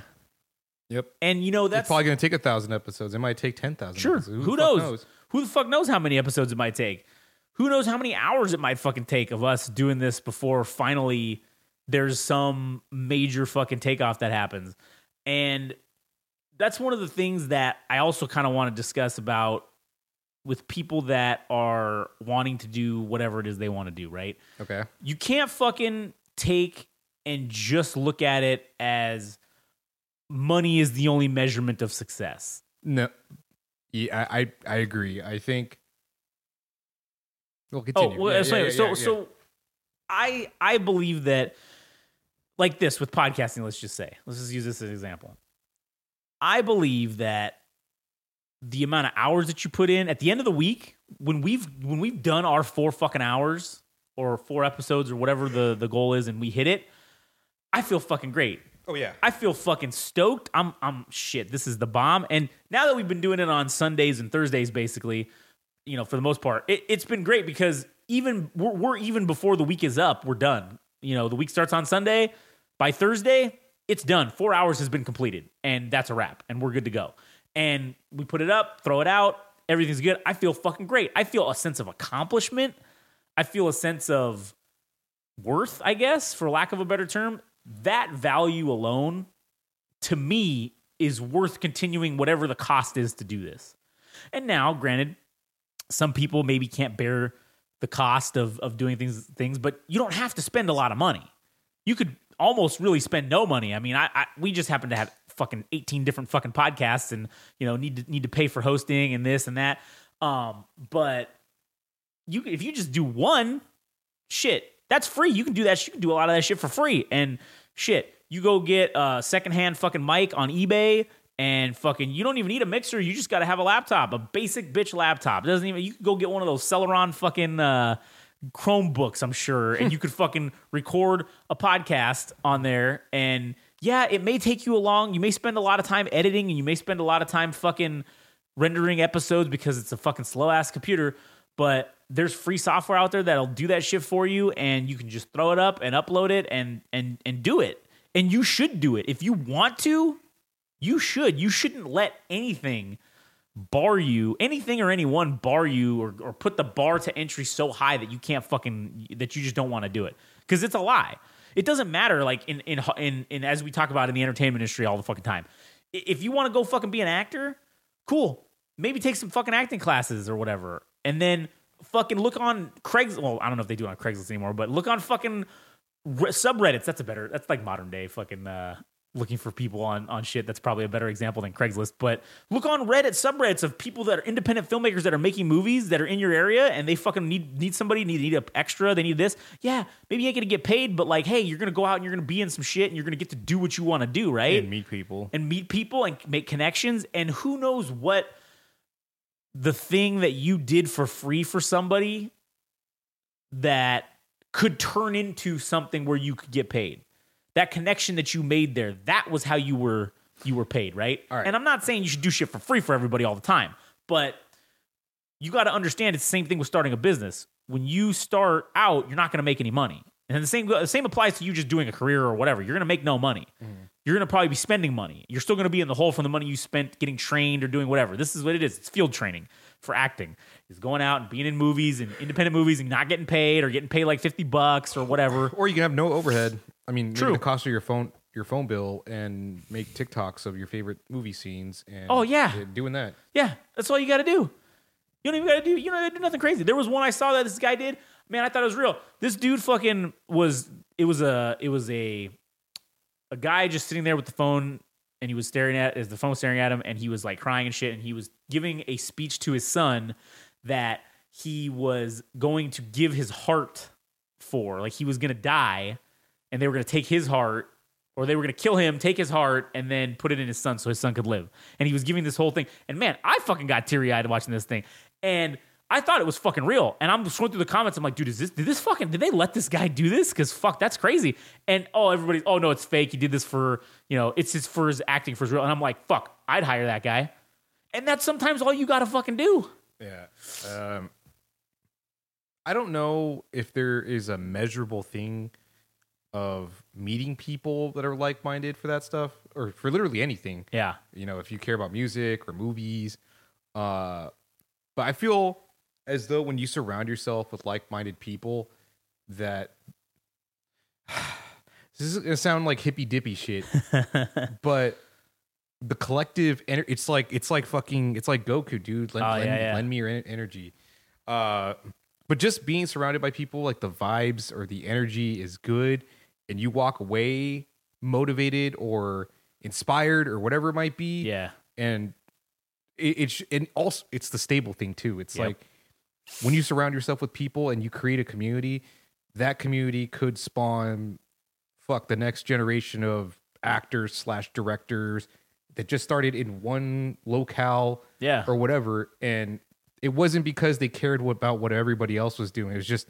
Yep. And you know It's that's probably going to take a thousand episodes. It might take ten thousand. Sure. Episodes. Who, the fuck knows? Who the fuck knows how many episodes it might take? Who knows how many hours it might fucking take of us doing this before finally there's some major fucking takeoff that happens. And that's one of the things that I also kind of want to discuss about with people that are wanting to do whatever it is they want to do, right? Okay. you can't fucking take and just look at it as money is the only measurement of success. No. Yeah, I I, I agree. I think. We'll oh, continue. well, Yeah, so, yeah, yeah, so, so I I believe that like this with podcasting, let's just say. Let's just use this as an example. I believe that the amount of hours that you put in at the end of the week, when we've when we've done our four fucking hours or four episodes or whatever the, the goal is and we hit it, I feel fucking great. Oh yeah. I feel fucking stoked. I'm I'm shit. This is the bomb. And now that we've been doing it on Sundays and Thursdays, basically, you know, for the most part, it, it's been great because even we're, we're even before the week is up, we're done. You know, the week starts on Sunday. By Thursday, it's done. Four hours has been completed, and that's a wrap, and we're good to go. And we put it up, throw it out. Everything's good. I feel fucking great. I feel a sense of accomplishment. I feel a sense of worth, I guess, for lack of a better term. That value alone, to me, is worth continuing whatever the cost is to do this. And now, granted, some people maybe can't bear the cost of of doing things things, but you don't have to spend a lot of money. You could almost really spend no money. I mean, I, I we just happen to have fucking 18 different fucking podcasts and you know need to need to pay for hosting and this and that. Um, but you if you just do one shit, that's free. You can do that. You can do a lot of that shit for free. And shit, you go get a secondhand fucking mic on eBay and fucking you don't even need a mixer. You just got to have a laptop, a basic bitch laptop. It doesn't even. You can go get one of those Celeron fucking. Uh, Chromebooks, I'm sure, and you could fucking record a podcast on there. And yeah, it may take you a long, you may spend a lot of time editing and you may spend a lot of time fucking rendering episodes because it's a fucking slow ass computer. But there's free software out there that'll do that shit for you, and you can just throw it up and upload it and and and do it. And you should do it if you want to. You should. You shouldn't let anything bar you, anything or anyone bar you or, or put the bar to entry so high that you can't fucking that you just don't want to do it because it's a lie. It doesn't matter. Like in in in in as we talk about in the entertainment industry all the fucking time. If you want to go fucking be an actor, cool. Maybe take some fucking acting classes or whatever, and then fucking look on Craigslist. Well, I don't know if they do on Craigslist anymore, but look on fucking re- subreddits. That's a better. That's like modern day fucking uh, looking for people on on shit. That's probably a better example than Craigslist. But look on Reddit subreddits of people that are independent filmmakers that are making movies that are in your area and they fucking need need somebody need need a extra. They need this. Yeah, maybe you ain't gonna get paid, but like, hey, you're gonna go out and you're gonna be in some shit and you're gonna get to do what you want to do, right? And meet people. and meet people and make connections and who knows what the thing that you did for free for somebody that could turn into something where you could get paid that connection that you made there that was how you were you were paid right, and i'm not saying you should do shit for free for everybody all the time but you got to understand it's the same thing with starting a business. When you start out you're not going to make any money. And the same the same applies to you just doing a career or whatever. You're going to make no money. Mm-hmm. You're going to probably be spending money. You're still going to be in the hole from the money you spent getting trained or doing whatever. This is what it is. It's field training for acting. Is going out and being in movies and independent movies and not getting paid or getting paid like 50 bucks or whatever. Or you can have no overhead. I mean, True. the cost of your phone your phone bill and make TikToks of your favorite movie scenes and Oh, yeah. doing that. Yeah, that's all you got to do. You don't even got to do. You don't gotta do nothing crazy. There was one I saw that this guy did. Man, I thought it was real. This dude fucking was. It was a. It was a. A guy just sitting there with the phone, and he was staring at. Is the phone staring at him, and he was like crying and shit, and he was giving a speech to his son that he was going to give his heart for. Like he was gonna die, and they were gonna take his heart or they were going to kill him, take his heart, and then put it in his son so his son could live. And he was giving this whole thing. And man, I fucking got teary eyed watching this thing. And I thought it was fucking real. And I'm scrolling through the comments. I'm like, dude, is this, did this fucking, did they let this guy do this? Cause fuck, that's crazy. And oh, everybody's, oh no, it's fake. He did this for, you know, it's his, for his acting for his reel. And I'm like, fuck, I'd hire that guy. And that's sometimes all you gotta fucking do. Yeah. Um, I don't know if there is a measurable thing of meeting people that are like minded for that stuff or for literally anything. Yeah. You know, if you care about music or movies. Uh, but I feel as though when you surround yourself with like minded people, that this is gonna sound like hippy dippy shit, but the collective ener- it's like it's like fucking it's like Goku, dude. Lend, Oh, lend, yeah, yeah. lend me your en- energy. Uh, but just being surrounded by people, like the vibes or the energy is good, and you walk away motivated or inspired or whatever it might be. Yeah. and it, it's and also it's the stable thing too. It's Yep. like when you surround yourself with people and you create a community, that community could spawn fuck the next generation of actors slash directors that just started in one locale Yeah. or whatever and it wasn't because they cared about what everybody else was doing it was just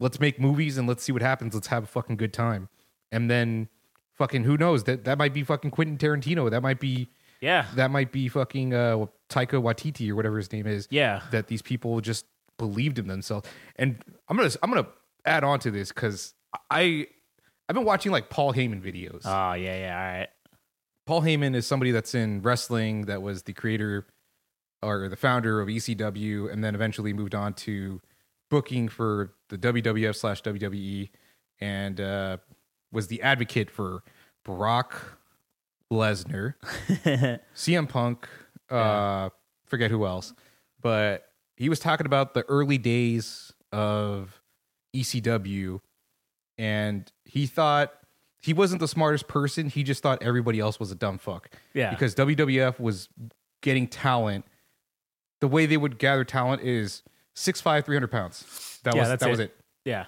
let's make movies and let's see what happens let's have a fucking good time and then fucking who knows that that might be fucking quentin tarantino that might be Yeah. that might be fucking uh taika waititi or whatever his name is Yeah. that these people just believed in themselves. And I'm gonna I'm gonna add on to this because I I've been watching like Paul Heyman videos. Oh, yeah, yeah. All right. Paul Heyman is somebody that's in wrestling that was the creator or the founder of ECW, and then eventually moved on to booking for the WWF slash WWE, and uh, was the advocate for Brock Lesnar, CM Punk, uh, forget who else, but he was talking about the early days of ECW, and he thought he wasn't the smartest person. He just thought everybody else was a dumb fuck. Yeah. because WWF was getting talent. The way they would gather talent is 6'5", 300 pounds. That Yeah, was that's that it. was it. Yeah.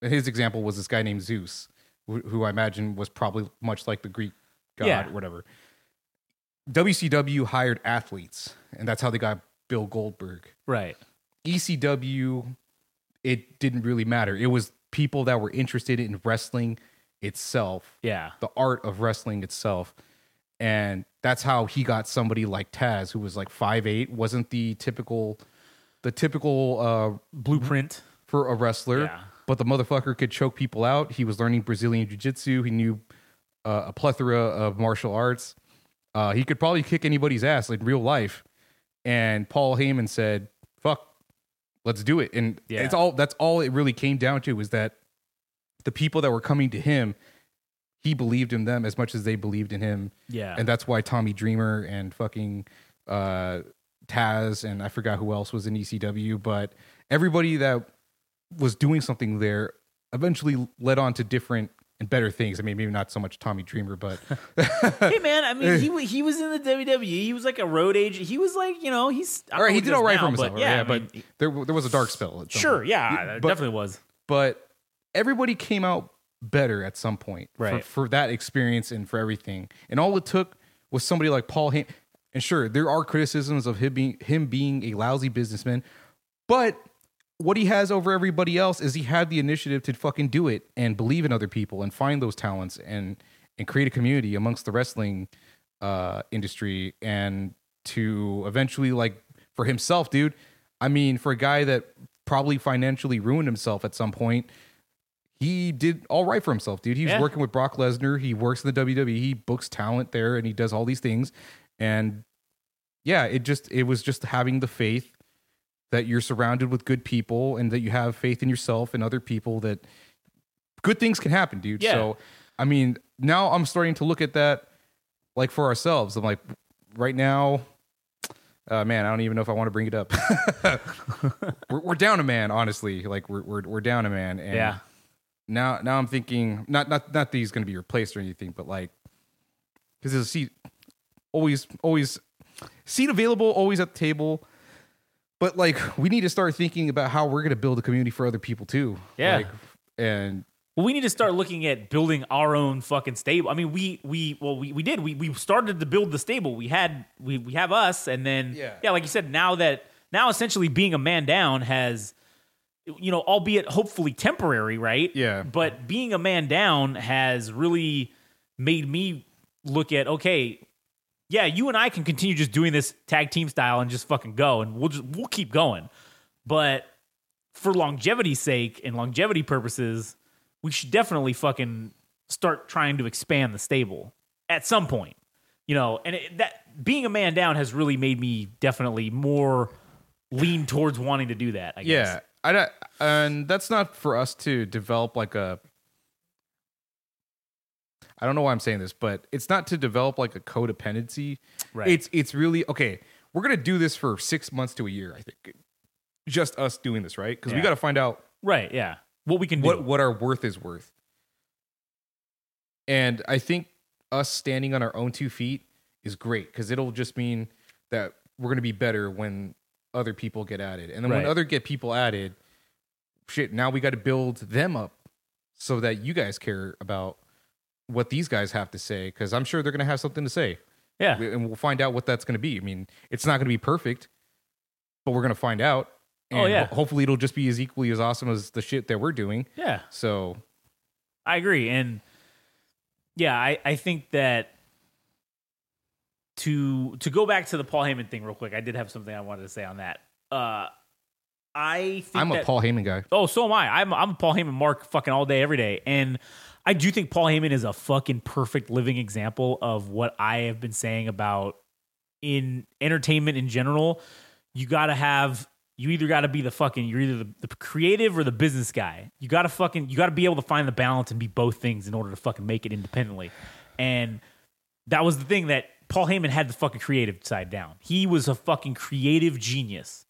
His example was this guy named Zeus, who, who I imagine was probably much like the Greek god Yeah. or whatever. WCW hired athletes, and that's how they got Bill Goldberg. Right. ECW, it didn't really matter. It was people that were interested in wrestling itself, Yeah. the art of wrestling itself. And that's how he got somebody like Taz, who was like 5'8, wasn't the typical the typical uh Blueprint. for a wrestler, Yeah. but the motherfucker could choke people out. He was learning Brazilian jiu jitsu. He knew uh, a plethora of martial arts. Uh, he could probably kick anybody's ass in real life. And Paul Heyman said, "Fuck, let's do it." And Yeah. it's all that's all it really came down to was that the people that were coming to him, he believed in them as much as they believed in him. Yeah. And that's why Tommy Dreamer and fucking uh, Taz and I forgot who else was in ECW, but everybody that was doing something there eventually led on to different and better things. I mean, maybe not so much Tommy Dreamer, but hey man, I mean, he he was in the WWE. He was like a road agent. He was like, you know, he's all right, he did all right now, for himself. But yeah, yeah, but mean, there there was a dark spell. at some sure, yeah, but- definitely was. but everybody came out better at some point for, Right. for that experience and for everything. And all it took was somebody like Paul Heyman. And sure, there are criticisms of him being him being a lousy businessman, but what he has over everybody else is he had the initiative to fucking do it and believe in other people and find those talents and and create a community amongst the wrestling uh industry and to eventually like for himself, dude. I mean, for a guy that probably financially ruined himself at some point, he did all right for himself, dude. He was Yeah. working with Brock Lesnar. He works in the WWE. He books talent there, and he does all these things. And yeah, it just it was just having the faith that you're surrounded with good people, and that you have faith in yourself and other people that good things can happen, dude. Yeah. So I mean, now I'm starting to look at that like for ourselves. I'm like, right now. Uh, man, I don't even know if I want to bring it up. we're, we're down a man, honestly. Like we're we're, we're down a man, and Yeah. now now I'm thinking not not not that he's going to be replaced or anything, but like because there's a seat always always seat available, always at the table. But like we need to start thinking about how we're going to build a community for other people too. Yeah. Like, and Well, we need to start looking at building our own fucking stable. I mean, we we well we, we did we we started to build the stable. We had we we have us, and then Yeah. yeah, like you said, now that now essentially being a man down has, you know, albeit hopefully temporary, right? Yeah. But being a man down has really made me look at okay, yeah, you and I can continue just doing this tag team style and just fucking go, and we'll just we'll keep going. But for longevity's sake and longevity purposes, we should definitely fucking start trying to expand the stable at some point. You know, and it, that being a man down has really made me definitely more lean towards wanting to do that. I guess. Yeah, I don't- and that's not for us to develop like a. I don't know why I'm saying this, but it's not to develop like a codependency. Right. It's it's really okay. We're gonna do this for six months to a year. I think, just us doing this, right? Because we got to find out right. Yeah. What we can do. what what our worth is worth. And I think us standing on our own two feet is great because it'll just mean that we're gonna be better when other people get added, and then when other get people added, shit. Now we got to build them up so that you guys care about what these guys have to say because I'm sure they're gonna have something to say, yeah. and we'll find out what that's gonna be. I mean, it's not gonna be perfect, but we're gonna find out. Oh, yeah. ho- hopefully it'll just be as equally as awesome as the shit that we're doing. Yeah. So I agree. And yeah, I, I think that to to go back to the Paul Heyman thing real quick, I did have something I wanted to say on that. Uh I think I'm a that- Paul Heyman guy. Oh, so am I. I'm I'm a Paul Heyman mark fucking all day, every day. And I do think Paul Heyman is a fucking perfect living example of what I have been saying about in entertainment in general. You gotta have you either gotta be the fucking you're either the, the creative or the business guy. You gotta fucking you gotta be able to find the balance and be both things in order to fucking make it independently. And that was the thing that Paul Heyman had the fucking creative side down. He was a fucking creative genius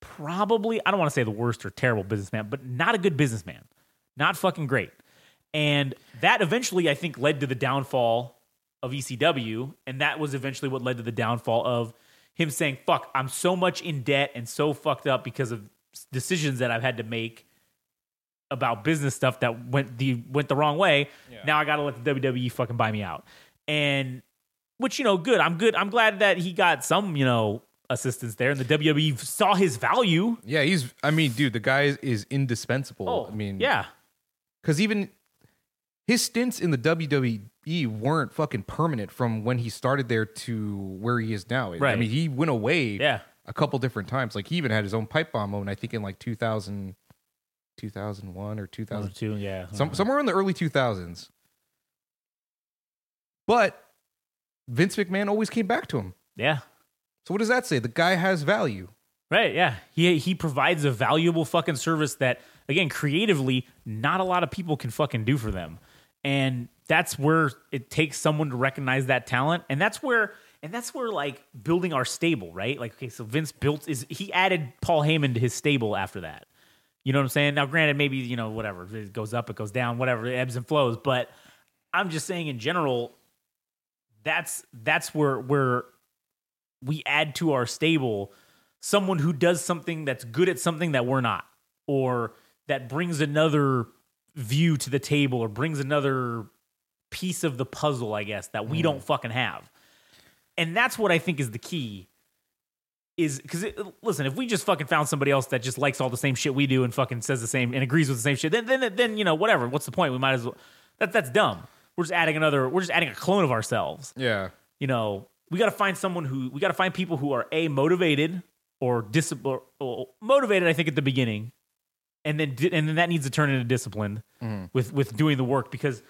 probably I don't want to say the worst or terrible businessman, but not a good businessman. Not fucking great. And that eventually I think led to the downfall of ECW, and that was eventually what led to the downfall of him saying, "Fuck, I'm so much in debt and so fucked up because of decisions that I've had to make about business stuff that went the went the wrong way. Now I got to let the WWE fucking buy me out." And which you know, good. I'm good. I'm glad that he got some, you know, assistance there, and the WWE saw his value. Yeah, he's. I mean, dude, the guy is, is indispensable. Oh, I mean, yeah, because even his stints in the WWE weren't fucking permanent from when he started there to where he is now. Right. I mean, he went away. yeah, a couple different times. Like he even had his own pipe bomb moment. I think in like 2000, 2001 or 2000, two, yeah, some, somewhere in the early 2000s. But Vince McMahon always came back to him. yeah, So what does that say? The guy has value. right, yeah. He he provides a valuable fucking service that, again, creatively, not a lot of people can fucking do for them, and that's where it takes someone to recognize that talent, and that's where. And that's where like building our stable, right? Like, okay, so Vince built is he added Paul Heyman to his stable after that. You know what I'm saying? Now, granted, maybe you know whatever it goes up, it goes down, whatever it ebbs and flows. But I'm just saying in general, that's that's where where we add to our stable someone who does something that's good at something that we're not, or that brings another view to the table, or brings another piece of the puzzle, I guess, that we don't mm. fucking have. And that's what I think is the key is because listen, if we just fucking found somebody else that just likes all the same shit we do and fucking says the same and agrees with the same shit, then then then you know whatever. What's the point? We might as well. That that's dumb. We're just adding another. We're just adding a clone of ourselves. Yeah. You know, we got to find someone who we got to find people who are a motivated or dis or motivated. I think at the beginning, and then di- and then that needs to turn into disciplined mm-hmm. with with doing the work because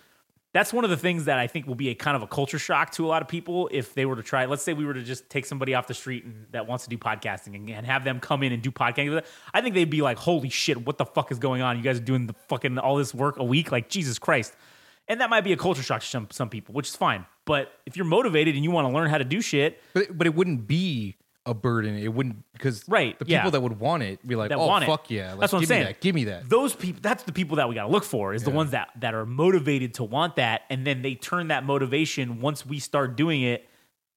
that's one of the things that I think will be a kind of a culture shock to a lot of people if they were to try. Let's say we were to just take somebody off the street and that wants to do podcasting and, and have them come in and do podcasting. I think they'd be like, "Holy shit, what the fuck is going on? You guys are doing the fucking all this work a week? Like Jesus Christ!" And that might be a culture shock to some some people, which is fine. But if you're motivated and you want to learn how to do shit, But but it wouldn't be a burden. It wouldn't because Right, the yeah. people that would want it be like, that oh want it. fuck yeah, like, that's what I'm saying. Me that, give me that. Those people. That's the people that we got to look for. Is the ones that that are motivated to want that, and then they turn that motivation once we start doing it.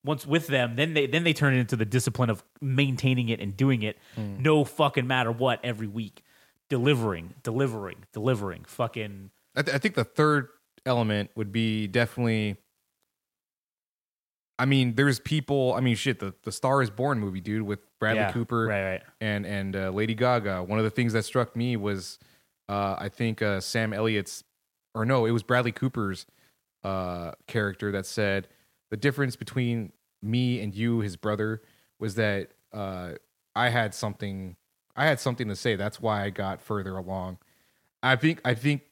Once with them, then they then they turn it into the discipline of maintaining it and doing it, hmm. no fucking matter what every week, delivering, delivering, delivering, fucking I, th- I think the third element would be definitely. I mean, there's people. I mean, shit. The the Star is Born movie, dude, with Bradley Yeah, Cooper Right, right. and and uh, Lady Gaga. One of the things that struck me was, uh, I think uh, Sam Elliott's, or no, it was Bradley Cooper's uh, character that said the difference between me and you, his brother, was that uh, I had something, I had something to say. That's why I got further along. I think I think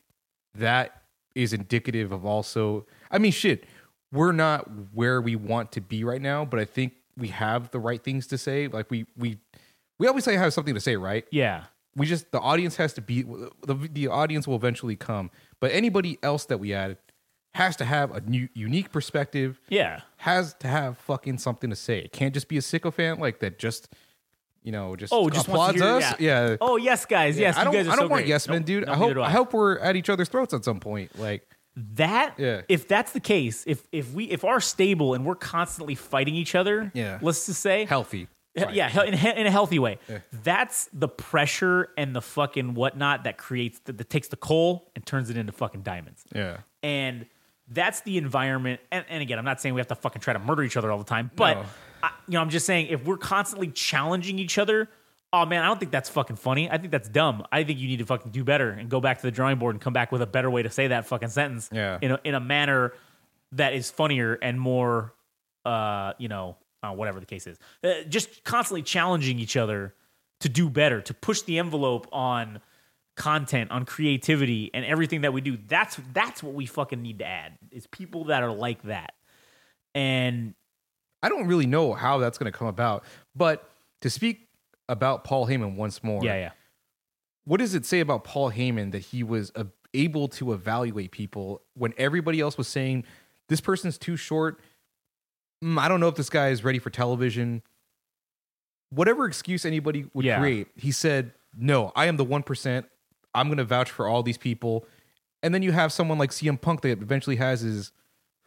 that is indicative of also. I mean, shit, we're not where we want to be right now, but I think we have the right things to say. Like we we we always say have something to say, right? Yeah. We just the audience has to be the the audience will eventually come, but anybody else that we add has to have a new unique perspective. Yeah. Has to have fucking something to say. It can't just be a sycophant like that. Just you know, just Oh, just applauds hear- us. Yeah. Oh, yes, guys. Yes, I don't. you guys are I don't so want great. yes men, Nope, dude. I hope. do I hope we're at each other's throats at some point. Like, that Yeah. if that's the case if if we if our stable and we're constantly fighting each other Yeah. let's just say healthy. He- Yeah, in, a- in a healthy way. That's the pressure and the fucking whatnot that creates that, that takes the coal and turns it into fucking diamonds. Yeah. And that's the environment. And, and again, I'm not saying we have to fucking try to murder each other all the time, but No. I, you know, I'm just saying if we're constantly challenging each other, oh man, I don't think that's fucking funny. I think that's dumb. I think you need to fucking do better and go back to the drawing board and come back with a better way to say that fucking sentence. Yeah. In a, in a manner that is funnier and more, uh, you know, uh, whatever the case is. Uh, just constantly challenging each other to do better, to push the envelope on content, on creativity, and everything that we do. That's that's what we fucking need to add. Is people that are like that. And I don't really know how that's going to come about, but to speak about Paul Heyman once more. yeah, yeah. what does it say about Paul Heyman that he was uh, able to evaluate people when everybody else was saying this person's too short? Mm, I don't know if this guy is ready for television. Whatever excuse anybody would Yeah. create, he said, "No, I am the one percent. I'm going to vouch for all these people." And then you have someone like CM Punk that eventually has his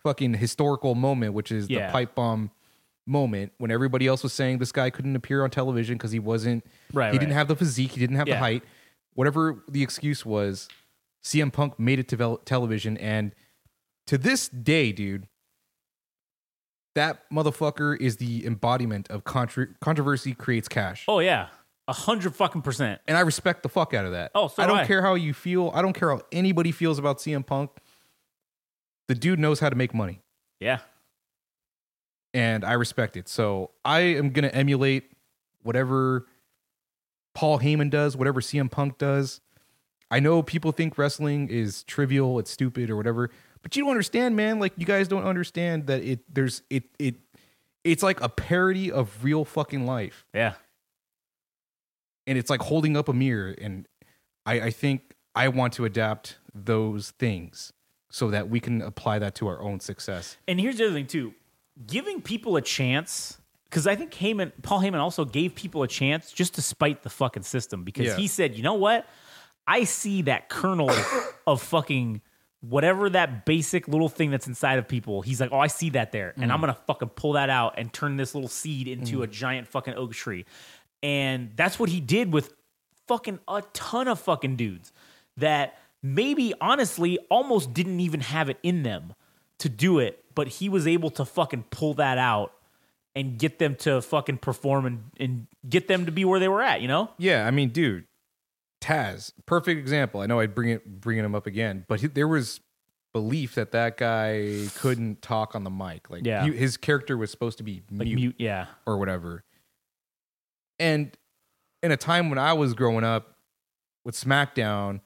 fucking historical moment, which is Yeah. the pipe bomb moment when everybody else was saying this guy couldn't appear on television because he wasn't Right, he didn't have the physique, he didn't have the height. Whatever the excuse was, CM Punk made it to vel- television and to this day, dude, that motherfucker is the embodiment of contra- controversy creates cash. Oh yeah, a hundred fucking percent. And I respect the fuck out of that. Oh, so I do don't I. care how you feel. I don't care how anybody feels about CM Punk. The dude knows how to make money. Yeah, and I respect it. So I am gonna emulate whatever Paul Heyman does, whatever CM Punk does. I know people think wrestling is trivial, it's stupid or whatever, but you don't understand, man. Like you guys don't understand that it there's it it it's like a parody of real fucking life. yeah. And it's like holding up a mirror. And I, I think I want to adapt those things so that we can apply that to our own success. And here's the other thing too: giving people a chance. Because I think Heyman, Paul Heyman, also gave people a chance just to spite the fucking system. Because Yeah. he said, you know what? I see that kernel of fucking whatever that basic little thing that's inside of people. He's like, oh, I see that there, and I'm mm. gonna fucking pull that out and turn this little seed into mm. a giant fucking oak tree. And that's what he did with fucking a ton of fucking dudes that maybe honestly almost didn't even have it in them to do it, but he was able to fucking pull that out and get them to fucking perform and, and get them to be where they were at, you know? Yeah, I mean, dude, Taz, perfect example. I know I'd bring it bringing him up again, but he, there was belief that that guy couldn't talk on the mic. Like, Yeah. he, his character was supposed to be Like mute, mute, yeah. or whatever. And in a time when I was growing up with SmackDown,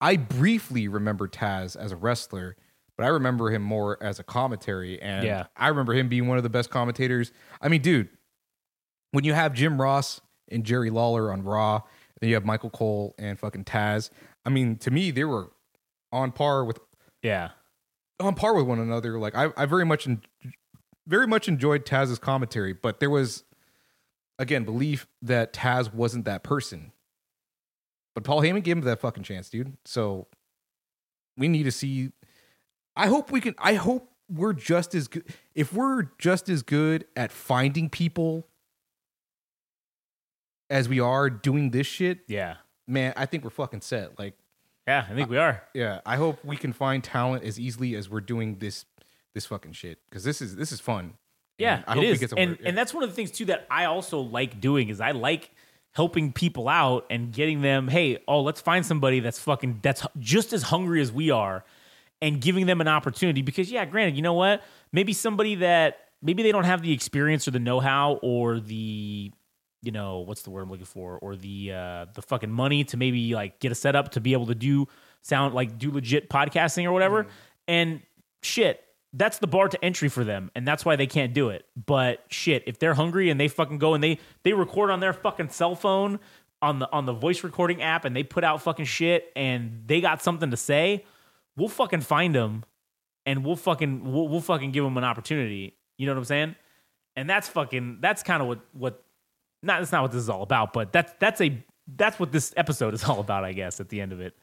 I briefly remember Taz as a wrestler, but I remember him more as a commentary. And Yeah. I remember him being one of the best commentators. I mean, dude, when you have Jim Ross and Jerry Lawler on Raw, and then you have Michael Cole and fucking Taz. I mean, to me, they were on par with Yeah. on par with one another. Like I, I very much, en- very much enjoyed Taz's commentary, but there was, again, belief that Taz wasn't that person. But Paul Heyman gave him that fucking chance, dude. So we need to see. I hope we can. I hope we're just as good. If we're just as good at finding people as we are doing this shit, Yeah. man, I think we're fucking set. Like, Yeah, I think we are. Yeah, I hope we can find talent as easily as we're doing this this fucking shit because this is this is fun. Yeah, And I it hope is. we get some and yeah. and that's one of the things too that I also like doing is I like helping people out and getting them. Hey, oh, let's find somebody that's fucking that's just as hungry as we are, and giving them an opportunity. Because yeah, granted, you know what? Maybe somebody that maybe they don't have the experience or the know how or the you know what's the word I'm looking for or the uh the fucking money to maybe like get a setup to be able to do sound like do legit podcasting or whatever Mm-hmm. and shit that's the bar to entry for them and that's why they can't do it but shit if they're hungry and they fucking go and they they record on their fucking cell phone on the on the voice recording app and they put out fucking shit and they got something to say we'll fucking find them and we'll fucking we'll, we'll fucking give them an opportunity. You know what i'm saying? And that's fucking that's kind of what what not that's not what this is all about but that's that's a that's what this episode is all about i guess at the end of it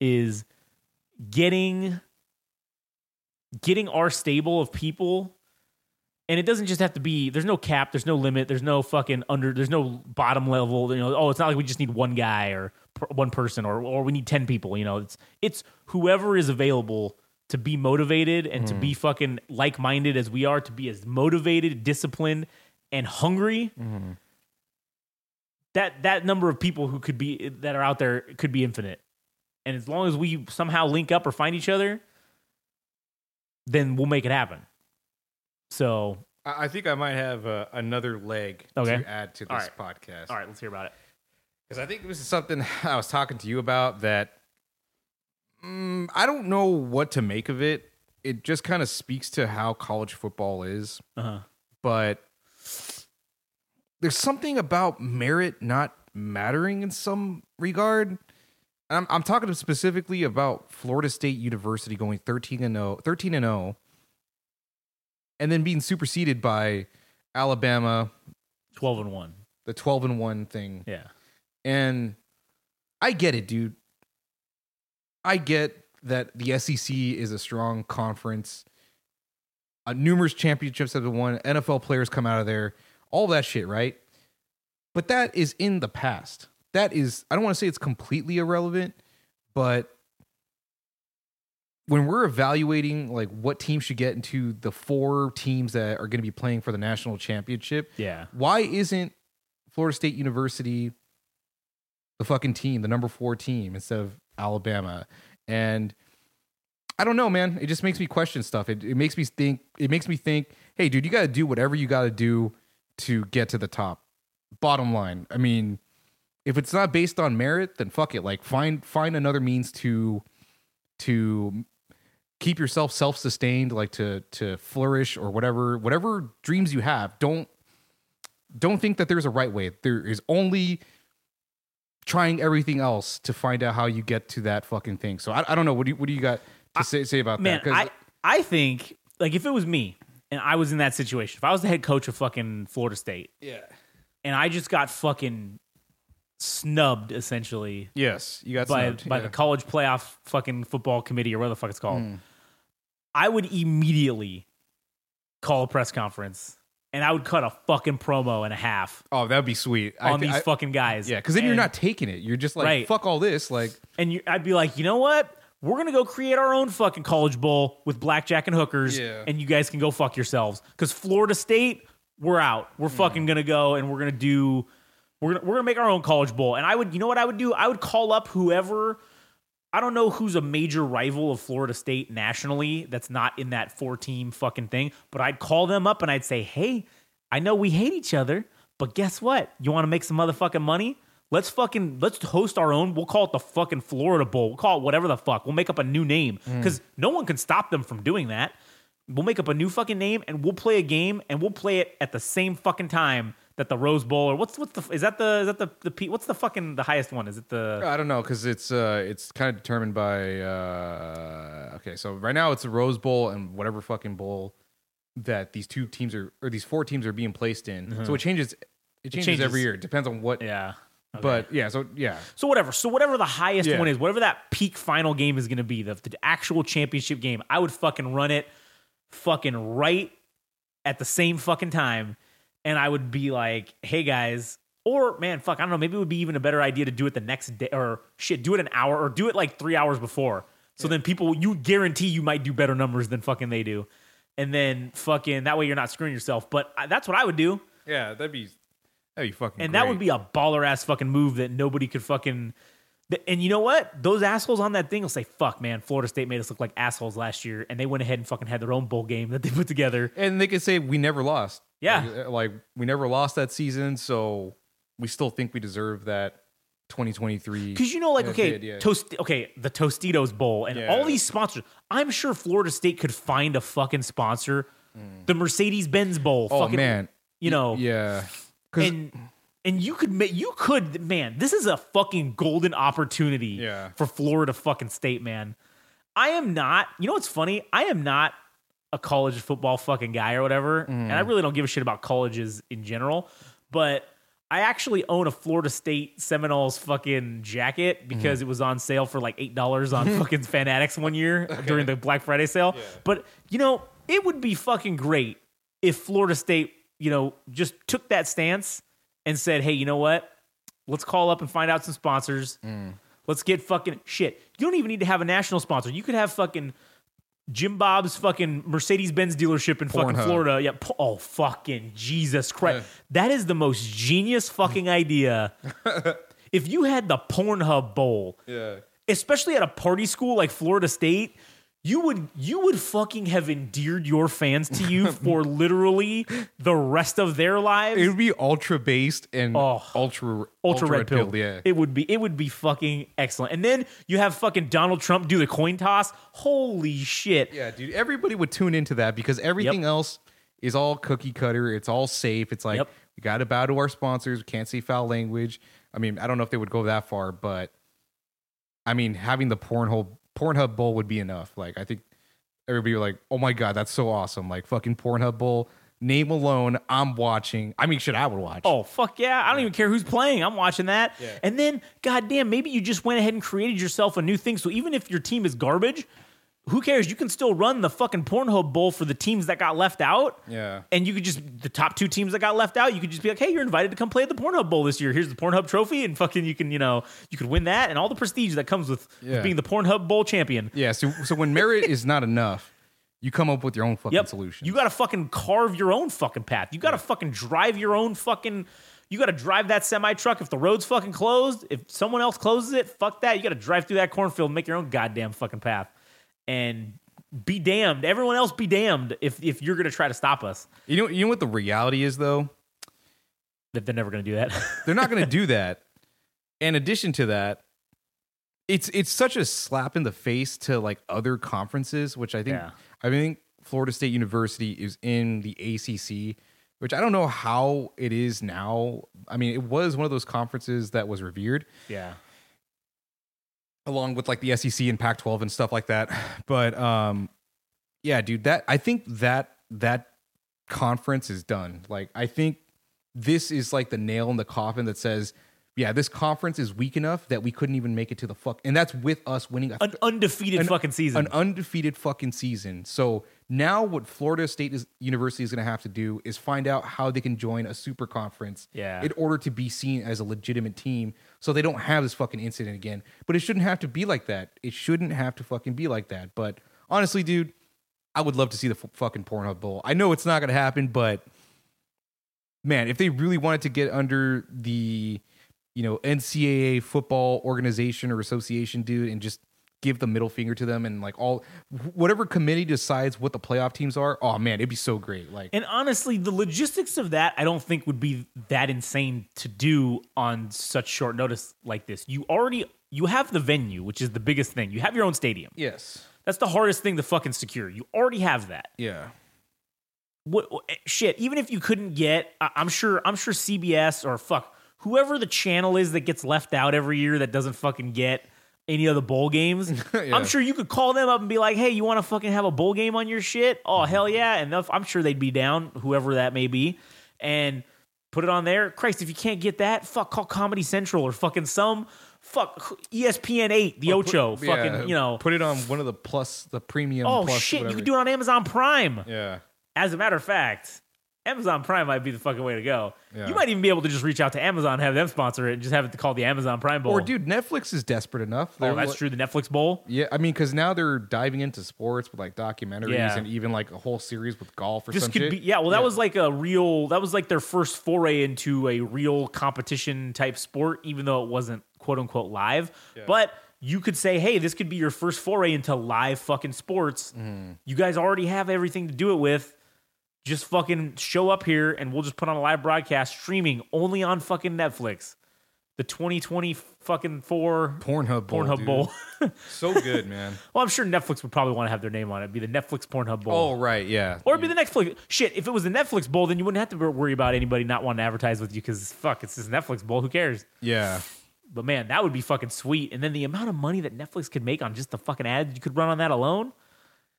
is getting getting our stable of people. And it doesn't just have to be there's no cap there's no limit there's no fucking under there's no bottom level you know oh it's not like we just need one guy or one person or or we need 10 people you know? It's it's whoever is available to be motivated and to be fucking like-minded as we are to be as motivated disciplined and hungry. That that number of people who could be that are out there could be infinite. And as long as we somehow link up or find each other then we'll make it happen. So I I think I might have uh, another leg Okay. to add to this All right. podcast. all right let's hear about it Because I think this is something I was talking to you about that mm, I don't know what to make of it. It just kind of speaks to how college football is. uh-huh But there's something about merit not mattering in some regard. I'm, I'm talking specifically about Florida State University going 13 and 0, 13 and 0, and then being superseded by Alabama, 12 and 1 the 12 and 1 thing. yeah And I get it, dude. I get that the SEC is a strong conference. Uh, numerous championships have been won. NFL players come out of there. All that shit, right? But that is in the past. That is, I don't want to say it's completely irrelevant, but when we're evaluating like what teams should get into the four teams that are going to be playing for the national championship, yeah why isn't Florida State University the fucking team, the number four team instead of Alabama? And I don't know, man. It just makes me question stuff. It, it makes me think. It makes me think. Hey, dude, you got to do whatever you got to do to get to the top. Bottom line. I mean, if it's not based on merit, then fuck it. Like find find another means to to keep yourself self sustained, like to to flourish or whatever whatever dreams you have. Don't don't think that there's a right way. There is only trying everything else to find out how you get to that fucking thing. So I, I don't know. What do you, what do you got to say, say about that? man that? i i think like if it was me and i was in that situation if i was the head coach of fucking florida state yeah. and i just got fucking snubbed essentially Yes, you got by snubbed. by yeah. the college playoff fucking football committee or whatever the fuck it's called Mm. i would immediately call a press conference and i would cut a fucking promo and a half Oh, that'd be sweet. On these I- fucking guys Yeah, because then you're not taking it. You're just like, Right. fuck all this. Like, and you, I'd be like, you know what? We're gonna go create our own fucking college bowl with blackjack and hookers, Yeah. and you guys can go fuck yourselves. Because Florida State, we're out. We're hmm. fucking gonna go and we're gonna do. We're gonna we're gonna make our own college bowl. And I would, you know what I would do? I would call up whoever. I don't know who's a major rival of Florida State nationally that's not in that four team fucking thing, but I'd call them up and I'd say, hey, I know we hate each other, but guess what? You want to make some motherfucking money? Let's fucking let's host our own. We'll call it the fucking Florida Bowl. We'll call it whatever the fuck. We'll make up a new name mm. because no one can stop them from doing that. We'll make up a new fucking name and we'll play a game and we'll play it at the same fucking time that the Rose Bowl or what's what's the is that the is that the the P- what's the fucking the highest one? Is it the I don't know because it's uh it's kind of determined by uh okay so right now it's a Rose Bowl and whatever fucking bowl that these two teams are or these four teams are being placed in. So it changes. It changes, changes. every year. It depends on what. yeah? Okay. But yeah, so yeah, So whatever. So whatever the highest Yeah. one is, whatever that peak final game is going to be, the, the actual championship game, I would fucking run it fucking right at the same fucking time and I would be like, "Hey guys, Or man, fuck, I don't know. Maybe it would be even a better idea to do it the next day, or shit, do it an hour, or do it like three hours before. So then people, you guarantee you might do better numbers than fucking they do, and then fucking that way you're not screwing yourself. But I, that's what I would do, Yeah, that'd be that'd be fucking. and that would be a baller ass fucking move that nobody could fucking. And you know what? Those assholes on that thing will say, "Fuck, man, Florida State made us look like assholes last year," and they went ahead and fucking had their own bowl game that they put together. and they could say we never lost. Yeah. like, uh, like we never lost that season, so we still think we deserve that 2023. Because you know, like, Yeah, okay, did, yeah. Toast, okay, the Tostitos Bowl and Yeah. all these sponsors. I'm sure Florida State could find a fucking sponsor. The Mercedes Benz Bowl. oh fucking, man, you know, yeah, and and you could make you could man. This is a fucking golden opportunity. Yeah. for Florida fucking State, man. I am not. You know what's funny? I am not a college football fucking guy or whatever, and Mm. I really don't give a shit about colleges in general. But I actually own a Florida State Seminoles fucking jacket because Mm. it was on sale for like eight dollars on fucking Fanatics one year during the Black Friday sale. But you know, it would be fucking great if Florida State, you know, just took that stance and said, "Hey, you know what? Let's call up and find out some sponsors. Let's get fucking shit. You don't even need to have a national sponsor. You could have fucking Jim Bob's fucking Mercedes Benz dealership in fucking Pornhub. Florida. Yeah. po- Oh, fucking Jesus Christ. That is the most genius fucking idea. if you had the Pornhub Bowl, yeah. especially at a party school like Florida State, you would you would fucking have endeared your fans to you for literally the rest of their lives. It would be ultra based and Oh. ultra ultra red pill. Yeah, It would be it would be fucking excellent. And then you have fucking Donald Trump do the coin toss. Holy shit. yeah, dude. Everybody would tune into that because everything else is all cookie cutter. It's all safe. It's like Yep. we got to bow to our sponsors. We can't say foul language. I mean, I don't know if they would go that far, but I mean, having the Pornhub Pornhub Bowl would be enough. Like, I think everybody would like, oh my god, that's so awesome! Like, fucking Pornhub Bowl. Name alone, I'm watching. I mean, shit, I would watch. Oh fuck yeah! I don't even care who's playing. I'm watching that. And then, goddamn, maybe you just went ahead and created yourself a new thing. So even if your team is garbage, who cares? You can still run the fucking Pornhub Bowl for the teams that got left out. Yeah. And you could just the top two teams that got left out. You could just be like, hey, you're invited to come play at the Pornhub Bowl this year. Here's the Pornhub trophy, and fucking you can you know you could win that and all the prestige that comes with, with being the Pornhub Bowl champion. Yeah. So, so when merit is not enough, you come up with your own fucking Yep. solution. You got to fucking carve your own fucking path. You got to fucking drive your own fucking. You got to drive that semi truck. If the road's fucking closed, if someone else closes it, fuck that. You got to drive through that cornfield and make your own goddamn fucking path. And be damned. Everyone else be damned if if you're gonna try to stop us. you know, you know what the reality is though. That they're never gonna do that. They're not going to do that. In addition to that, it's it's such a slap in the face to like other conferences, which I think Yeah. I think Florida State University is in the ACC, which I don't know how it is now. I mean, it was one of those conferences that was revered yeah. Along with like the SEC and Pac-12 and stuff like that. But um yeah, dude, that I think that that conference is done. Like I think this is like the nail in the coffin that says, yeah, this conference is weak enough that we couldn't even make it to the fuck. And that's with us winning a An undefeated an- fucking season. an undefeated fucking season. So now what Florida State is, University is going to have to do is find out how they can join a super conference Yeah. in order to be seen as a legitimate team so they don't have this fucking incident again. But it shouldn't have to be like that. It shouldn't have to fucking be like that. But honestly, dude, I would love to see the f- fucking Pornhub Bowl. I know it's not to happen, but man, if they really wanted to get under the you know NCAA football organization or association, dude, and just give the middle finger to them and like all whatever committee decides what the playoff teams are. Oh man, it'd be so great. Like And honestly, the logistics of that I don't think would be that insane to do on such short notice like this. You already you have the venue, which is the biggest thing. You have your own stadium. yes, That's the hardest thing to fucking secure. You already have that. yeah, What, what- eh, shit? Even if you couldn't get, I- I'm sure I'm sure CBS or fuck whoever the channel is that gets left out every year that doesn't fucking get any of the bowl games. Yeah. I'm sure you could call them up and be like, "Hey, you want to fucking have a bowl game on your shit?" Oh mm-hmm. hell yeah! And I'm sure they'd be down, whoever that may be, and put it on there. Christ, if you can't get that, fuck, call Comedy Central or fucking some fuck ESPN eight, the Ocho, Put- fucking yeah, you know. put it on one of the plus the premium. oh plus shit, you could do it on Amazon Prime. Yeah, As a matter of fact, Amazon Prime might be the fucking way to go. Yeah. You might even be able to just reach out to Amazon, have them sponsor it, and just have it called the Amazon Prime Bowl. Or dude, Netflix is desperate enough. oh, They're that's li- true. The Netflix Bowl. Yeah, I mean, because now they're diving into sports with like documentaries Yeah. and even like a whole series with golf or This some could shit. be yeah. Well, that Yeah. was like a real. That was like their first foray into a real competition type sport, even though it wasn't quote unquote live. But you could say, hey, this could be your first foray into live fucking sports. Mm-hmm. You guys already have everything to do it with. Just fucking show up here, and we'll just put on a live broadcast streaming only on fucking Netflix. The 2020 fucking four Pornhub Bowl. Pornhub dude. Bowl. so good, man. well, I'm sure Netflix would probably want to have their name on it. It'd be the Netflix Pornhub Bowl. Oh right, yeah. Or it'd be the Netflix. Shit, if it was the Netflix Bowl, then you wouldn't have to worry about anybody not wanting to advertise with you because fuck, it's this Netflix Bowl. Who cares? yeah. But man, that would be fucking sweet. And then the amount of money that Netflix could make on just the fucking ads you could run on that alone,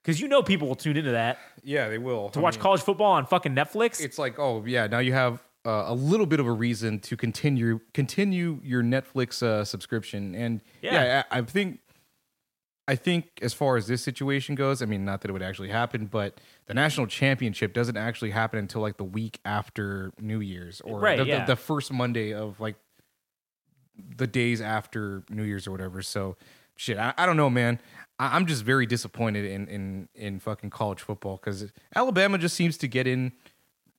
because you know people will tune into that Yeah, they will. to watch college football on fucking Netflix. It's like, oh yeah, now you have uh, a little bit of a reason to continue continue your Netflix uh, subscription. And Yeah. yeah, I, I think I think as far as this situation goes, I mean, not that it would actually happen, but the national championship doesn't actually happen until like the week after New Year's or Right, the, the- yeah. the first Monday of like the days after New Year's or whatever. So shit, I, I don't know, man. I, I'm just very disappointed in in in fucking college football because Alabama just seems to get in,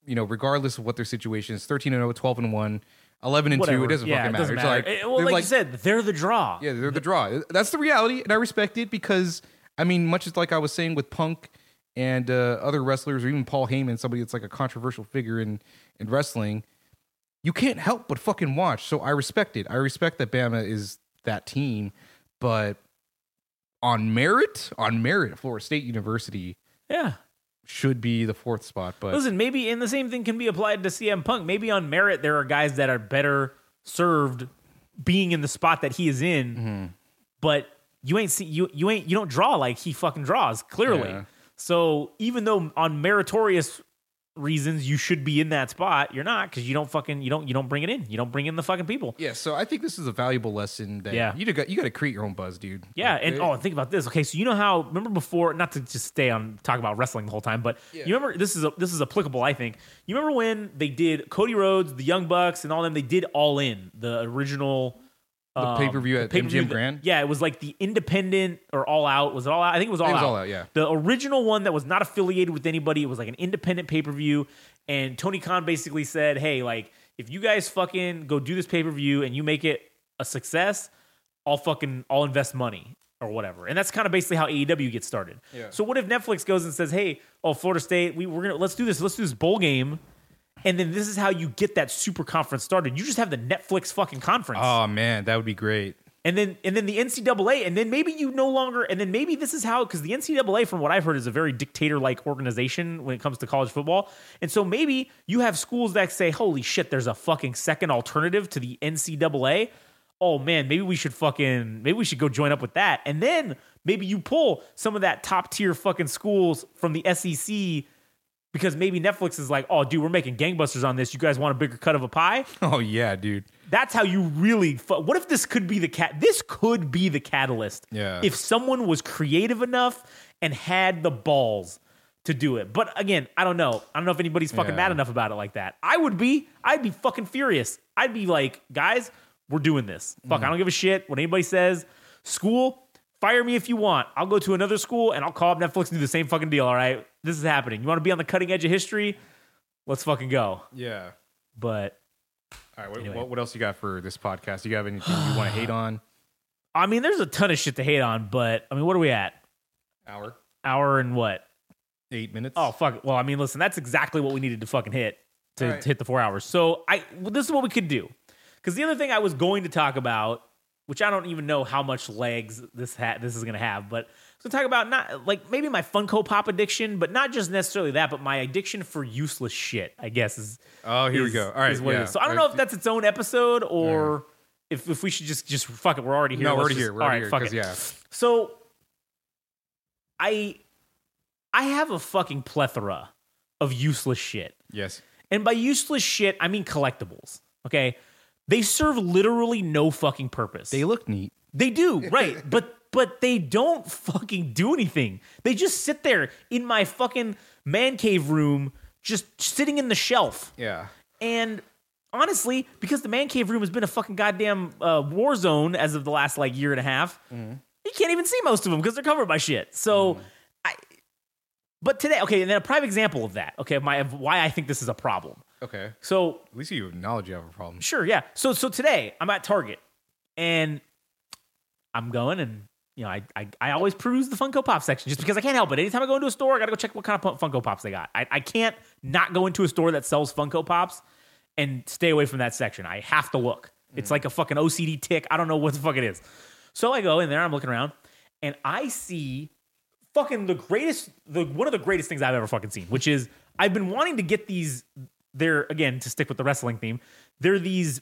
you know, regardless of what their situation is, 13 and 0, 12 and 1, 11 and 2, it doesn't yeah, fucking it matter. doesn't It's matter. like, Eh, well, they're like, you said, they're the draw. yeah, they're the draw. That's the reality, and I respect it because I mean, much as like I was saying with Punk and uh, other wrestlers, or even Paul Heyman, somebody that's like a controversial figure in in wrestling, you can't help but fucking watch. So I respect it. I respect that Bama is that team, but on merit, on merit, Florida State University yeah. should be the fourth spot. But Listen, maybe, and the same thing can be applied to CM Punk. Maybe on merit, there are guys that are better served being in the spot that he is in, Mm-hmm. but you ain't see you you ain't you don't draw like he fucking draws clearly. Yeah. So even though on meritorious reasons you should be in that spot, you're not because you don't fucking you don't you don't bring it in. You don't bring in the fucking people. yeah, so I think this is a valuable lesson that Yeah. you got you got to create your own buzz, dude. Yeah, Like, and oh, think about this. Okay, so you know how remember before? Not to just stay on talk about wrestling the whole time, but you remember this is a, this is applicable. I think you remember when they did Cody Rhodes, the Young Bucks, and all them. They did All In, the original um, pay-per-view at pay-per-view MGM that- Grand? Yeah, it was like the independent or All Out. Was it All Out? I think it was All was Out. All Out, yeah. The original one that was not affiliated with anybody. It was like an independent pay per view, and Tony Khan basically said, "Hey, like if you guys fucking go do this pay per view and you make it a success, I'll fucking I'll invest money." Or whatever, and that's kind of basically how AEW gets started. Yeah. So what if Netflix goes and says, "Hey, oh Florida State, we, we're gonna let's do this, let's do this bowl game," and then this is how you get that super conference started. You just have the Netflix fucking conference Oh man, that would be great. and then and then the NCAA, and then maybe you no longer, and then maybe this is how because the NCAA, from what I've heard, is a very dictator-like organization when it comes to college football, and so maybe you have schools that say, "Holy shit, there's a fucking second alternative to the NCAA." Oh man, maybe we should fucking maybe we should go join up with that, and then maybe you pull some of that top tier fucking schools from the SEC because maybe Netflix is like, "Oh, dude, we're making gangbusters on this. You guys want a bigger cut of a pie?" Oh yeah, dude. That's how you really. Fu- what if this could be the cat? This could be the catalyst. Yeah. If someone was creative enough and had the balls to do it. But again, I don't know. I don't know if anybody's fucking Yeah. mad enough about it like that. I would be. I'd be fucking furious. I'd be like, guys, we're doing this. Fuck, Mm. I don't give a shit what anybody says. School, fire me if you want. I'll go to another school and I'll call up Netflix and do the same fucking deal. All right, this is happening. You want to be on the cutting edge of history? Let's fucking go. Yeah. But All right. What, Anyway. what, else you got for this podcast? Do You have anything you want to hate on? I mean, there's a ton of shit to hate on, but I mean, what are we at? Hour, Hour and what? eight minutes. Oh fuck. it. Well, I mean, listen, that's exactly what we needed to fucking hit to, right. to hit the four hours. So I well, this is what we could do. Because the other thing I was going to talk about, which I don't even know how much legs this ha- this is gonna have, but so talk about not like maybe my Funko Pop addiction, but not just necessarily that, but my addiction for useless shit. I guess is Oh, here we go. All right. is yeah. So I don't know if that's its own episode or if, if we should just just fuck it. We're already here. No, we're already just- here. We're all right, here. fuck it. yeah. So I I have a fucking plethora of useless shit. Yes. And by useless shit, I mean collectibles. Okay? They serve literally no fucking purpose. They look neat. They do, right. but but they don't fucking do anything. They just sit there in my fucking man cave room just sitting in the shelf. Yeah. And honestly, because the man cave room has been a fucking goddamn uh, war zone as of the last like year and a half, you can't even see most of them because they're covered by shit. So, I. But today, okay, and then a prime example of that, okay, of my of why I think this is a problem. Okay. So At least you acknowledge you have a problem. Sure, yeah. So so today I'm at Target and I'm going and you know I, I I always peruse the Funko Pop section just because I can't help it. Anytime I go into a store, I gotta go check what kind of Funko Pops they got. I, I can't not go into a store that sells Funko Pops and stay away from that section. I have to look. It's mm. like a fucking OCD tic. I don't know what the fuck it is. So I go in there, I'm looking around, and I see fucking the greatest, the one of the greatest things I've ever fucking seen, which is I've been wanting to get these. They're again to stick with the wrestling theme. They're these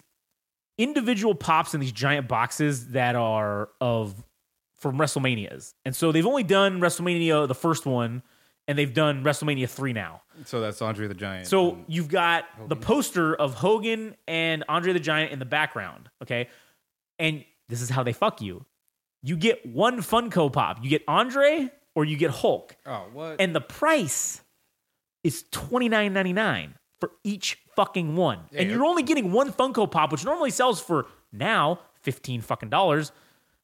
individual pops in these giant boxes that are of from WrestleManias, and so they've only done WrestleMania the first one, and they've done WrestleMania three now. So that's Andre the Giant. So you've got the poster of Hogan and Andre the Giant in the background, okay? And this is how they fuck you. You get one Funko Pop. You get Andre or you get Hulk. oh what? And the price is $29.99 for each fucking one. and you're only getting one Funko Pop, which normally sells for now 15 fucking dollars,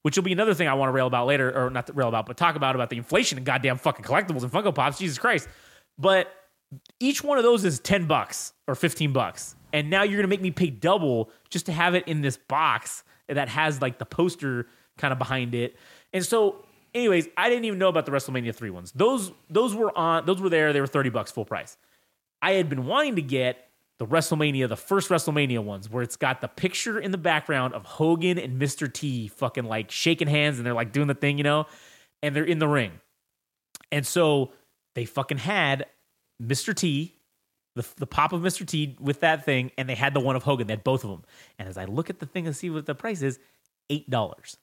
which will be another thing I want to rail about later, or not to rail about, but talk about about the inflation and goddamn fucking collectibles and Funko Pops. Jesus Christ. But each one of those is 10 bucks or 15 bucks. And now you're to make me pay double just to have it in this box that has like the poster kind of behind it. And so anyways, I didn't even know about the WrestleMania 3 ones. Those those were on those were there, they were 30 bucks full price. I had been wanting to get the WrestleMania, the first WrestleMania ones, where it's got the picture in the background of Hogan and Mr. T fucking like shaking hands and they're like doing the thing, you know, and they're in the ring. And so they fucking had Mr. T, the, the pop of Mr. T with that thing, and they had the one of Hogan. They had both of them. And as I look at the thing and see what the price is, $8.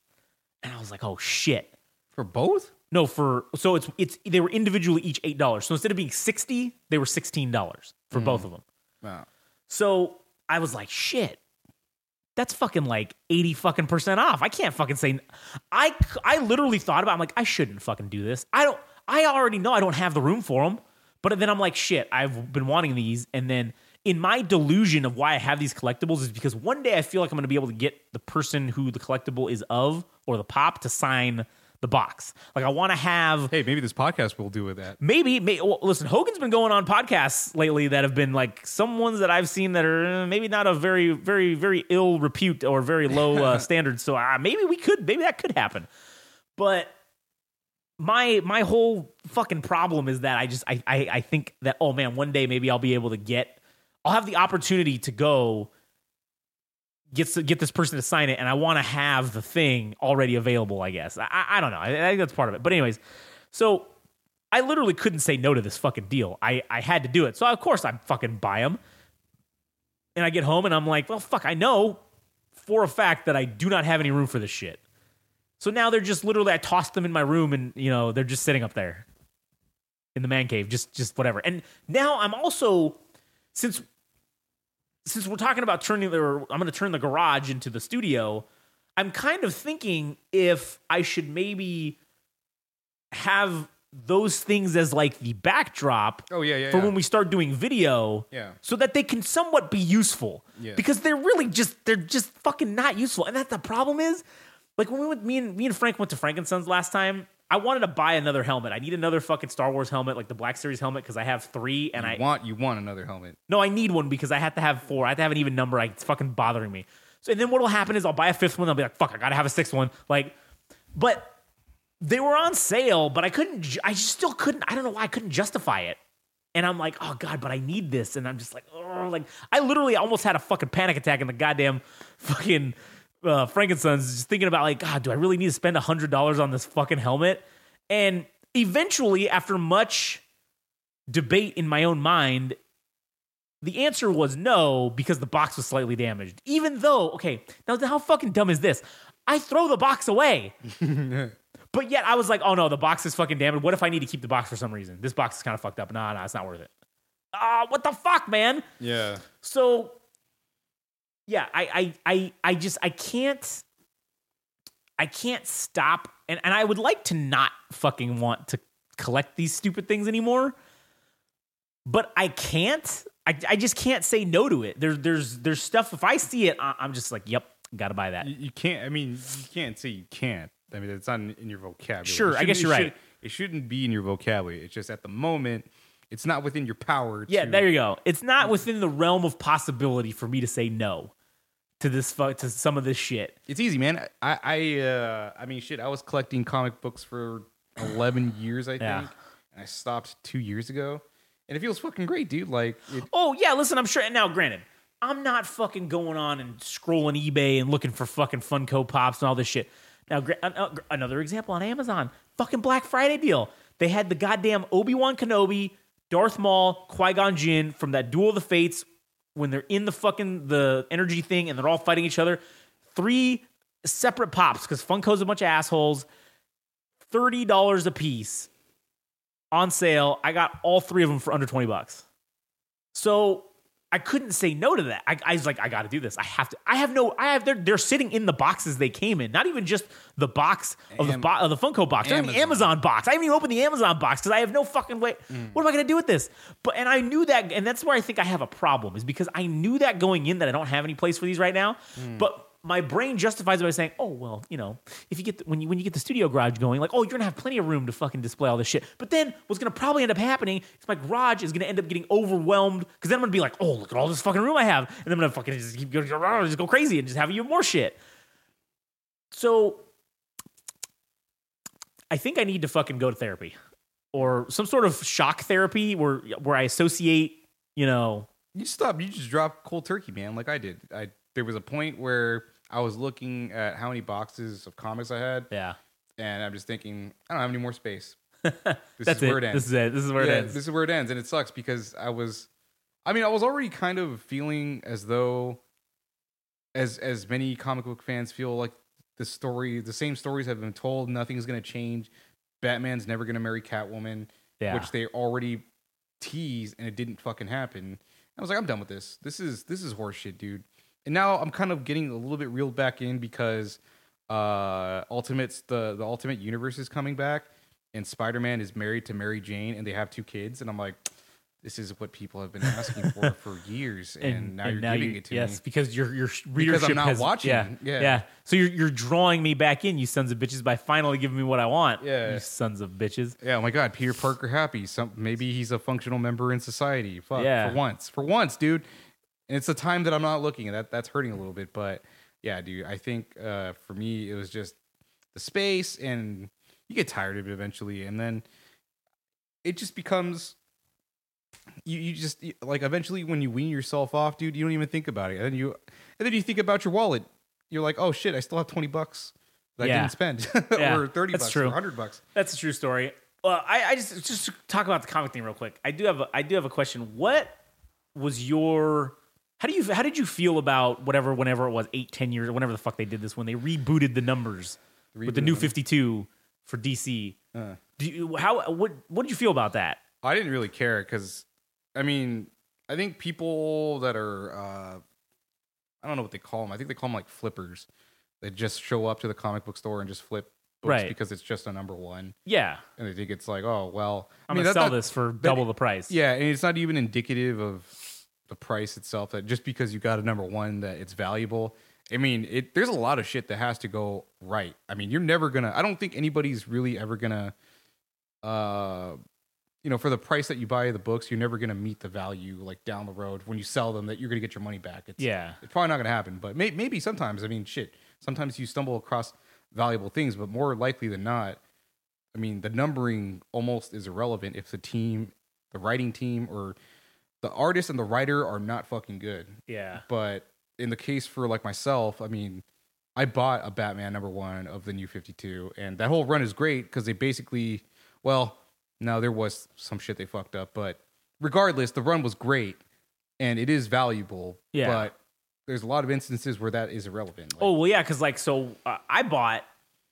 And I was like, oh shit. For both? No, for so it's it's they were individually each eight dollars. So instead of being sixty, they were sixteen dollars for mm. both of them. Wow. So I was like, shit, that's fucking like eighty fucking percent off. I can't fucking say. I I literally thought about. I'm like, I shouldn't fucking do this. I don't. I already know I don't have the room for them. But then I'm like, shit, I've been wanting these, and then in my delusion of why I have these collectibles is because one day I feel like I'm going to be able to get the person who the collectible is of or the pop to sign the box. Like I want to have Hey, maybe this podcast will do with that. maybe, may, well, listen, Hogan's been going on podcasts lately that have been like some ones that I've seen that are uh, maybe not a very, very, very ill repute or very low uh, standards. So uh, maybe we could, maybe that could happen. But my my whole fucking problem is that I just I, I I think that oh man, one day maybe I'll be able to get, I'll have the opportunity to go get get this person to sign it, and I want to have the thing already available. I guess I, I don't know. I, I think that's part of it. But anyways, so I literally couldn't say no to this fucking deal. I I had to do it. So of course I fucking buy them, and I get home and I'm like, well, fuck, I know for a fact that I do not have any room for this shit. So now they're just literally I tossed them in my room and you know they're just sitting up there in the man cave, just just whatever. And now I'm also since since we're talking about turning the I'm going to turn the garage into the studio. I'm kind of thinking if I should maybe have those things as like the backdrop Oh yeah, yeah. for yeah. when we start doing video Yeah. so that they can somewhat be useful Yeah. because they're really just they're just fucking not useful and that the problem is like when we went me and me and Frank went to frankenstein's last time I wanted to buy another helmet I need another fucking Star Wars helmet like the Black Series helmet because I have three and I want you want another helmet. no, I need one because I have to have four. I have to have an even number. I, it's fucking bothering me. So and then what'll happen is I'll buy a fifth one. I'll be like, fuck, I gotta have a sixth one. Like, but they were on sale, but I couldn't. ju- I just still couldn't. I don't know why I couldn't justify it. And I'm like, oh god, but I need this. And I'm just like, oh, like I literally almost had a fucking panic attack in the goddamn fucking uh, Frank and Son's, just thinking about like, God, do I really need to spend a hundred dollars on this fucking helmet? And eventually, after much debate in my own mind, the answer was no because the box was slightly damaged. Even though, okay, now how fucking dumb is this? I throw the box away. but yet I was like, oh no, the box is fucking damaged. What if I need to keep the box for some reason? This box is kind of fucked up. Nah, nah, it's not worth it. Ah, what the fuck, man? Yeah. So yeah, I I I I just I can't I can't stop and, and I would like to not fucking want to collect these stupid things anymore. but I can't. I, I just can't say no to it. There's there's there's stuff. If I see it, I, I'm just like, yep, gotta buy that. You, you can't. I mean, you can't say you can't. I mean, it's not in, in your vocabulary. Sure, I guess you're it right. it shouldn't be in your vocabulary. It's just at the moment, it's not within your power. Yeah, to, there you go. It's not within the realm of possibility for me to say no to this fu- to some of this shit. It's easy, man. I, I, uh, I mean, shit. I was collecting comic books for eleven years, I think, Yeah. and I stopped two years ago, and it feels fucking great, dude. Like, it, Oh yeah, listen, I'm sure. Now, granted, I'm not fucking going on and scrolling eBay and looking for fucking Funko Pops and all this shit. Now, gra- uh, another example on Amazon, fucking Black Friday deal. They had the goddamn Obi Wan Kenobi, Darth Maul, Qui Gon Jinn from that Duel of the Fates when they're in the fucking the energy thing and they're all fighting each other. Three separate pops because Funko's a bunch of assholes. Thirty dollars a piece on sale. I got all three of them for under twenty bucks. So I couldn't say no to that. I, I was like, I got to do this. I have to. I have no. I have. They're they're sitting in the boxes they came in. Not even just the box of the Am- bo- of the Funko box. They're in the Amazon. Amazon box. I haven't even opened the Amazon box because I have no fucking way. Mm. What am I going to do with this? But and I knew that, and that's where I think I have a problem is because I knew that going in that I don't have any place for these right now. Mm. But my brain justifies it by saying, "Oh well, you know, if you get the, when you when you get the studio garage going, like, oh, you're gonna have plenty of room to fucking display all this shit." But then what's gonna probably end up happening is my garage is gonna end up getting overwhelmed because then I'm gonna be like, "Oh, look at all this fucking room I have," and I'm gonna fucking just keep going, and just go crazy and just have even more shit. So I think I need to fucking go to therapy or some sort of shock therapy where where I associate, you know, you stop. You just drop cold turkey, man. Like I did. I there was a point where I was looking at how many boxes of comics I had, yeah. and I'm just thinking, I don't have any more space. This That's is where it. it ends. This is it. This is where yeah, it ends. This is where it ends, and it sucks because I was, I mean, I was already kind of feeling as though, as as many comic book fans feel like the story, the same stories have been told. Nothing's gonna change. Batman's never gonna marry Catwoman, Yeah. which they already teased, and it didn't fucking happen. I was like, I'm done with this. This is this is horseshit, dude. And now I'm kind of getting a little bit reeled back in because uh Ultimates the the Ultimate Universe is coming back and Spider-Man is married to Mary Jane and they have two kids and I'm like this is what people have been asking for for years and, now you're giving you- it to yes, me. because your your readership not has, watching. Yeah, Yeah. yeah. So you're you're drawing me back in, you sons of bitches, by finally giving me what I want. Yeah. you sons of bitches. Yeah, oh my god, Peter Parker happy. Some maybe he's a functional member in society. Fuck, Yeah. for once. For once, dude. And it's a time that I'm not looking at. That that's hurting a little bit, but yeah, dude, I think uh for me it was just the space and you get tired of it eventually and then it just becomes you, you just like eventually when you wean yourself off, dude, you don't even think about it. And then you and then you think about your wallet. You're like, "Oh shit, I still have 20 bucks that Yeah. I didn't spend." Yeah, or 30 that's bucks true. or 100 bucks. That's a true story. Well, I, I just just talk about the comic thing real quick. I do have a, I do have a question. What was your how do you how did you feel about whatever whenever it was eight ten years or whenever the fuck they did this when they rebooted the numbers with the new fifty two for DC? Uh. Do you, how what what did you feel about that? I didn't really care because, I mean, I think people that are, uh, I don't know what they call them. I think they call them like flippers. They just show up to the comic book store and just flip books Right. because it's just a number one, Yeah, and they think it's like, oh well, I'm I mean, gonna that- sell that- this for double the price. Yeah, and it's not even indicative of the price itself. That just because you got a number one, that it's valuable. I mean, it. There's a lot of shit that has to go right. I mean, you're never gonna. I don't think anybody's really ever gonna. Uh, you know, for the price that you buy the books, you're never gonna meet the value like down the road when you sell them that you're gonna get your money back. It's, Yeah. it's probably not gonna happen. But may, maybe sometimes. I mean, shit. Sometimes you stumble across valuable things, but more likely than not, I mean, the numbering almost is irrelevant if the team, the writing team, or the artist and the writer are not fucking good. yeah. But in the case for like myself, I mean, I bought a Batman number one of the new 52, and that whole run is great because they basically, well, no, there was some shit they fucked up, but regardless, the run was great and it is valuable. Yeah. But there's a lot of instances where that is irrelevant. Like, Oh well, yeah, because like so, uh, I bought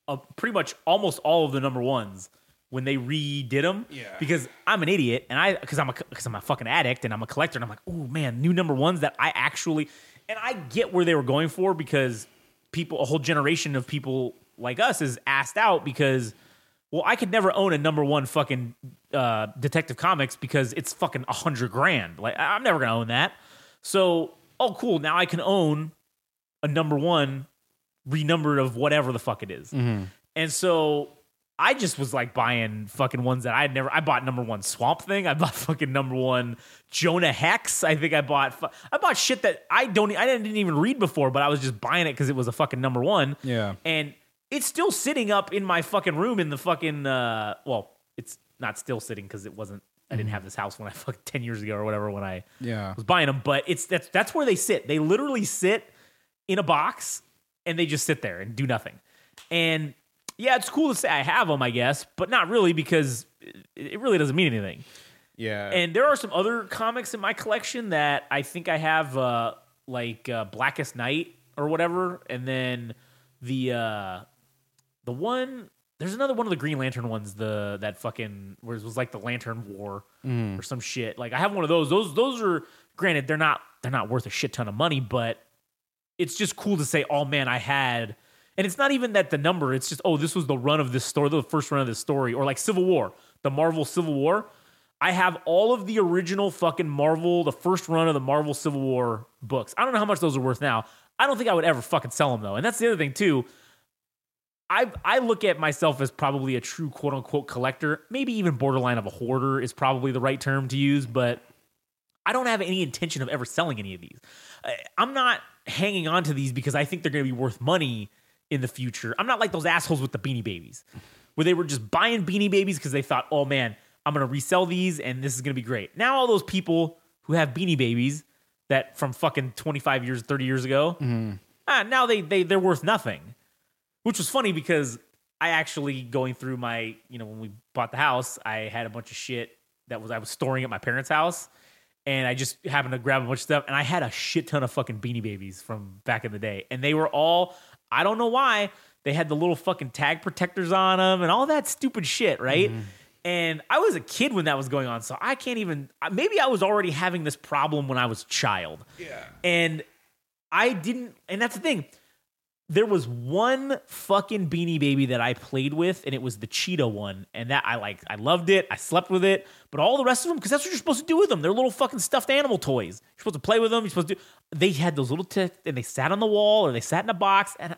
a, pretty much almost all of the number ones when they redid them. Yeah. Because I'm an idiot, and I because I'm a because I'm a fucking addict, and I'm a collector, and I'm like, oh man, new number ones that I actually, and I get where they were going for because people, a whole generation of people like us is asked out because well, I could never own a number one fucking uh, Detective Comics because it's fucking a hundred grand. Like I'm never gonna own that. So, oh, cool. Now I can own a number one renumbered of whatever the fuck it is. And so I just was like buying fucking ones that I had never. I bought number one Swamp Thing. I bought fucking number one Jonah Hex. I think I bought. fu- I bought shit that I don't. I didn't even read before, but I was just buying it because it was a fucking number one. Yeah. And it's still sitting up in my fucking room in the fucking. uh Well, it's not still sitting because it wasn't. I didn't have this house when I fucking ten years ago or whatever when I Yeah. was buying them, but it's that's that's where they sit. They literally sit in a box and they just sit there and do nothing. And yeah, it's cool to say I have them, I guess, but not really because it, really doesn't mean anything. Yeah. And there are some other comics in my collection that I think I have, uh, like uh, Blackest Night or whatever, and then the uh, the one. There's another one of the Green Lantern ones, the that fucking where it was like the Lantern War or some shit. Like I have one of those. Those those are granted they're not they're not worth a shit ton of money, but it's just cool to say, oh man, I had. And it's not even that the number, it's just, oh, this was the run of this story, the first run of this story, or like Civil War, the Marvel Civil War. I have all of the original fucking Marvel, the first run of the Marvel Civil War books. I don't know how much those are worth now. I don't think I would ever fucking sell them though. And that's the other thing too. I I look at myself as probably a true quote unquote collector, maybe even borderline of a hoarder is probably the right term to use, but I don't have any intention of ever selling any of these. I'm not hanging on to these because I think they're going to be worth money in the future. I'm not like those assholes with the beanie babies, where they were just buying beanie babies because they thought, oh man, I'm going to resell these and this is going to be great. Now, all those people who have beanie babies that from fucking 25 years, 30 years ago, ah, now they, they, they're worth nothing. Which was funny because I actually going through my, you know, when we bought the house, I had a bunch of shit that was I was storing at my parents' house, and I just happened to grab a bunch of stuff, and I had a shit ton of fucking Beanie Babies from back in the day, and they were all I don't know why they had the little fucking tag protectors on them and all that stupid shit, right? Mm-hmm. And I was a kid when that was going on, so I can't even. Maybe I was already having this problem when I was a child. Yeah, and I didn't, and that's the thing there was one fucking beanie baby that I played with, and it was the cheetah one, and that I like. I loved it. I slept with it, but all the rest of them, because that's what you're supposed to do with them. They're little fucking stuffed animal toys. You're supposed to play with them. You're supposed to. Do, they had those little t- and they sat on the wall or they sat in a box, and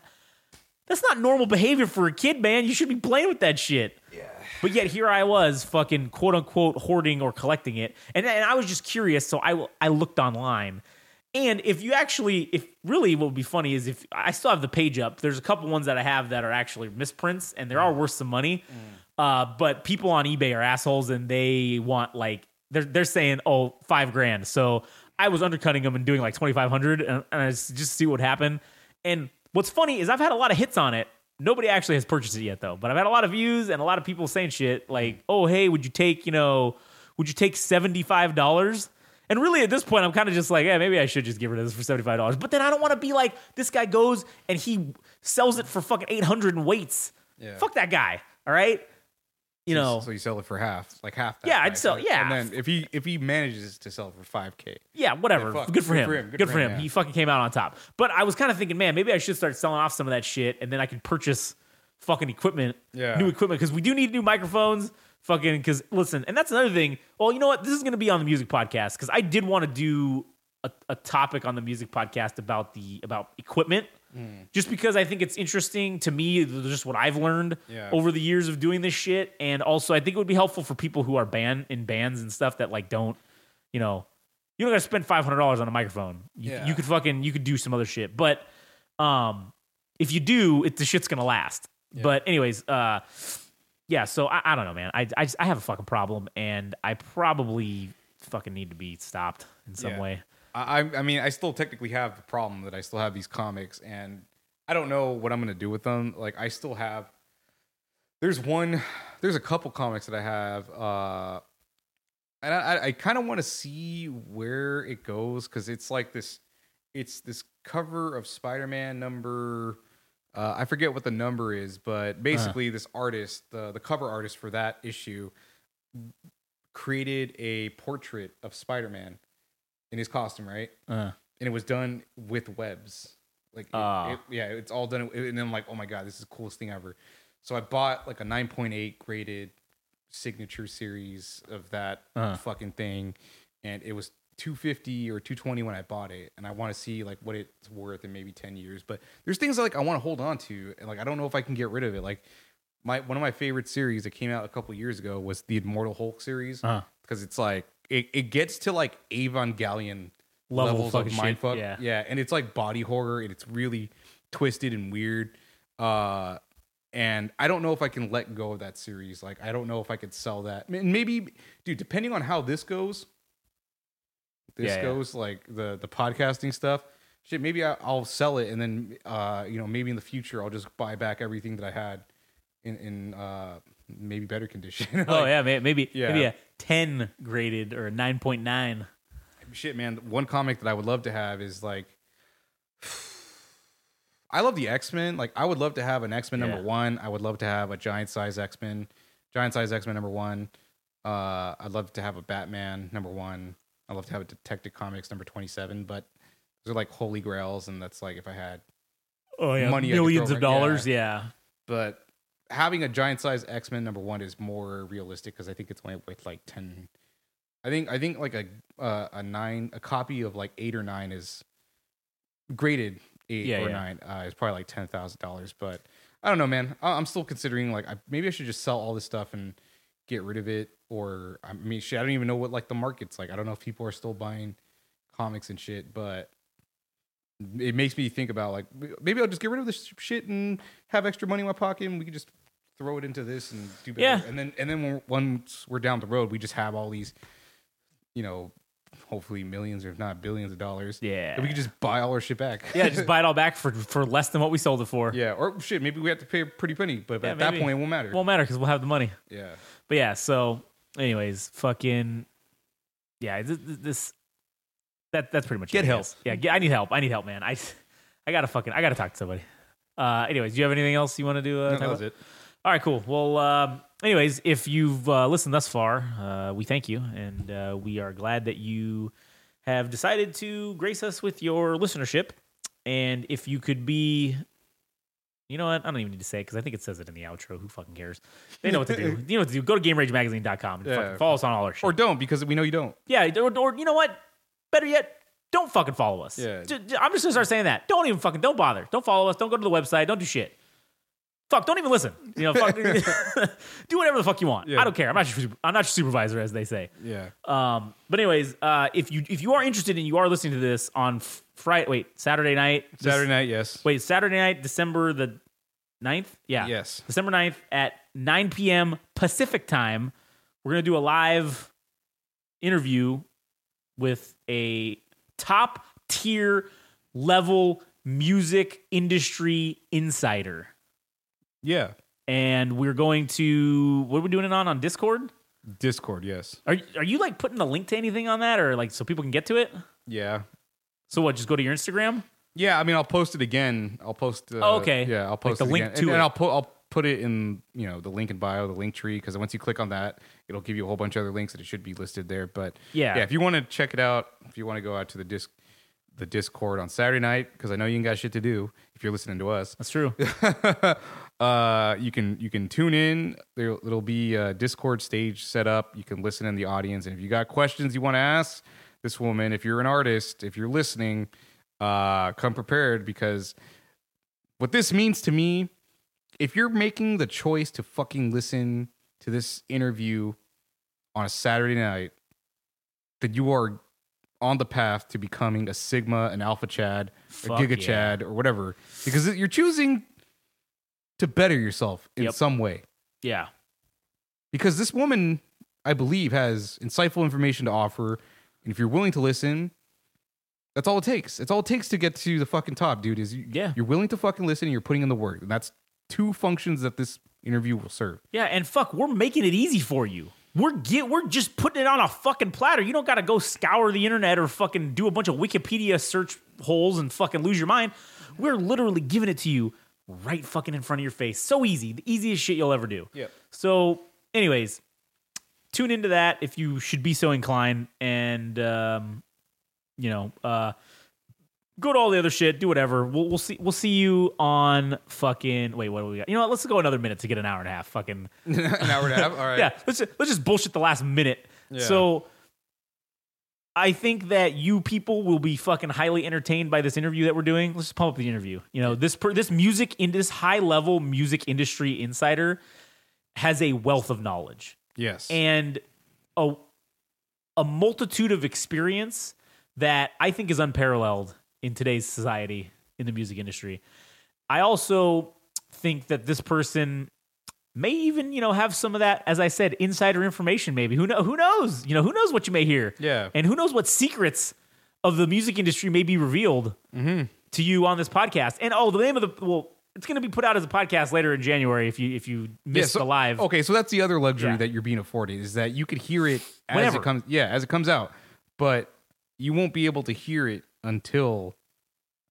that's not normal behavior for a kid, man. You should be playing with that shit. Yeah. But yet here I was, fucking quote unquote hoarding or collecting it, and and I was just curious, so I I looked online. And if you actually, if really what would be funny is if I still have the page up, there's a couple ones that I have that are actually misprints and they are mm. worth some money. Mm. Uh, but people on eBay are assholes and they want like, they're, they're saying, oh, five grand. So I was undercutting them and doing like 2,500 and, and I just, just see what happened. And what's funny is I've had a lot of hits on it. Nobody actually has purchased it yet though, but I've had a lot of views and a lot of people saying shit like, mm. oh, hey, would you take, you know, would you take $75? And really, at this point, I'm kind of just like, yeah, maybe I should just get rid of this for seventy five dollars. But then I don't want to be like this guy goes and he sells it for fucking eight hundred and waits. Yeah. Fuck that guy. All right. You know. so you sell it for half, like half. That Yeah, I'd sell- right? yeah. And then if he if he manages to sell it for five k, yeah, whatever. Fuck. Good for Good him. for him. Good, for him. yeah. He fucking came out on top. But I was kind of thinking, man, maybe I should start selling off some of that shit, and then I can purchase fucking equipment, Yeah. new equipment, because we do need new microphones. Fucking, because listen, and that's another thing. Well, you know what? This is going to be on the music podcast because I did want to do a, a topic on the music podcast about the about equipment, Mm. just because I think it's interesting to me. Just what I've learned Yeah. over the years of doing this shit, and also I think it would be helpful for people who are band in bands and stuff that like don't, you know, you don't got to spend five hundred dollars on a microphone. You, Yeah. you could fucking you could do some other shit, but um, if you do, it the shit's gonna last. But anyways, uh, yeah. So I, I don't know, man. I I, just, I have a fucking problem, and I probably fucking need to be stopped in some Yeah. way. I I- mean I still technically have the problem that I still have these comics and I don't know what I'm gonna do with them. Like I still have. There's one. There's a couple comics that I have. Uh, and I, I, I kind of want to see where it goes because it's like this. It's this cover of Spider-Man number. Uh, I forget what the number is, but basically, this artist, the the cover artist for that issue, created a portrait of Spider-Man in his costume, right? Uh, And it was done with webs. Like, it- Ah. it- yeah, it's all done. And then I'm like, oh my god, this is the coolest thing ever. So I bought like a 9.8 graded signature series of that Uh-huh. fucking thing, and it was 250 or 220 when I bought it, and I want to see like what it's worth in maybe 10 years. But there's things like I want to hold on to, and like I don't know if I can get rid of it. Like my one of my favorite series that came out a couple years ago was the Immortal Hulk series Uh-huh. because it's like it, it gets to like Evangelion Level levels of mindfuck. yeah. yeah, and it's like body horror, and it's really twisted and weird. Uh, and I don't know if I can let go of that series. Like, I don't know if I could sell that. Maybe, dude, depending on how this goes, this Yeah, yeah. goes like the the podcasting stuff. Shit, maybe I, I'll sell it, and then uh, you know, maybe in the future I'll just buy back everything that I had in in uh maybe better condition. oh yeah, maybe Yeah. maybe a ten graded or a nine point nine. shit, man. One comic that I would love to have is like, I love the X Men. Like, I would love to have an X Men Yeah. number one. I would love to have a giant size X Men, giant size X Men number one. Uh, I'd love to have a Batman number one. I'd love to have a Detective Comics number twenty seven. But those are like holy grails, and that's like if I had. Oh yeah, Money millions of right- yeah. dollars. Yeah. But having a giant size X Men number one is more realistic because I think it's only with like ten. I think I think like a uh, a nine a copy of like eight or nine is graded eight Yeah, or nine uh, is probably like ten thousand dollars. But I don't know, man. I- I'm still considering like I, maybe I should just sell all this stuff and get rid of it. Or I mean, shit, I don't even know what like the market's like. I don't know if people are still buying comics and shit, but it makes me think about like maybe I'll just get rid of this shit and have extra money in my pocket and we can just throw it into this and do better. Yeah. And then and then when, once we're down the road, we just have all these, you know, hopefully millions or if not billions of dollars. Yeah. we could just buy all our shit back. Yeah, just buy it all back for for less than what we sold it for. yeah. Or shit, maybe we have to pay a pretty penny, but Yeah, at that maybe. point it won't matter. Won't matter because we'll have the money. yeah. But yeah, so anyways, fucking yeah, this, this that that's pretty much Get it, I help. guess. Yeah, get, I need help. I need help, man. I I gotta fucking I gotta talk to somebody. Uh, anyways, do you have anything else you want to do? Uh, No, talk that was about? it. All right, cool. Well, um, anyways, if you've uh, listened thus far, uh, we thank you, and uh, we are glad that you have decided to grace us with your listenership. And if you could be, you know what? I don't even need to say it because I think it says it in the outro. Who fucking cares? They know what to do. You know what to do. Go to GameRageMagazine.com and Yeah. fucking follow us on all our shit. Or don't because we know you don't. yeah, or, or you know what? Better yet, don't fucking follow us. Yeah. I'm just gonna start saying that. Don't even fucking don't bother. Don't follow us. Don't go to the website. Don't do shit. Fuck. Don't even listen. You know. Fuck. do whatever the fuck you want. Yeah. I don't care. I'm not your I'm not your supervisor, as they say. Yeah. Um. But anyways, uh, if you if you are interested and you are listening to this on Friday, wait, Saturday night, this- Saturday night, yes. Wait, Saturday night, December the 9th? Yeah. Yes. December 9th at 9 p.m. Pacific time. We're going to do a live interview with a top tier level music industry insider. Yeah. And we're going to, what are we doing it on? On Discord? Discord, yes. Are, are you like putting a link to anything on that or like so people can get to it? Yeah. So what, just go to your Instagram? Yeah, I mean, I'll post it again. I'll post. Uh, Oh, okay. Yeah, I'll Like post the it link again. to and, it. and I'll put I'll put it in you know the link in bio, the link tree, because once you click on that, it'll give you a whole bunch of other links that it should be listed there. But Yeah. yeah, if you want to check it out, if you want to go out to the disc, the Discord on Saturday night, because I know you ain't got shit to do you're listening to us. That's true. uh, you can you can tune in. There, it'll be a Discord stage set up. You can listen in the audience, and if you got questions you want to ask this woman, if you're an artist, if you're listening, uh, come prepared because what this means to me, if you're making the choice to fucking listen to this interview on a Saturday night, then you are on the path to becoming a Sigma, an Alpha Chad, Fuck a Giga yeah. Chad, or whatever, because you're choosing to better yourself in Yep. some way. Yeah. Because this woman, I believe, has insightful information to offer, and if you're willing to listen, that's all it takes. It's all it takes to get to the fucking top, dude. Is you, Yeah. you're willing to fucking listen, and you're putting in the work, and that's two functions that this interview will serve. Yeah, and fuck, we're making it easy for you. We're get we're just putting it on a fucking platter. You don't got to go scour the internet or fucking do a bunch of Wikipedia search holes and fucking lose your mind. We're literally giving it to you right fucking in front of your face. So easy, the easiest shit you'll ever do. Yep. So, anyways, tune into that if you should be so inclined, and um, you know, uh, go to all the other shit, do whatever. We'll, we'll see. We'll see you on fucking. Wait, what do we got? You know what? Let's go another minute to get an hour and a half. Fucking An hour and a half. All right. yeah. Let's just, let's just bullshit the last minute. Yeah. So. I think that you people will be fucking highly entertained by this interview that we're doing. Let's just pump up the interview. You know, this per, this music in this high level music industry insider has a wealth of knowledge Yes. and a a multitude of experience that I think is unparalleled in today's society in the music industry. I also think that this person may even, you know, have some of that, as I said, insider information. Maybe who know? Who knows? You know, who knows what you may hear? Yeah. and who knows what secrets of the music industry may be revealed mm-hmm. to you on this podcast. And oh, the name of the well, it's going to be put out as a podcast later in January if you if you missed so- the live. Okay, so that's the other luxury Yeah. that you're being afforded is that you could hear it as Whenever. it comes. Yeah, as it comes out, but you won't be able to hear it until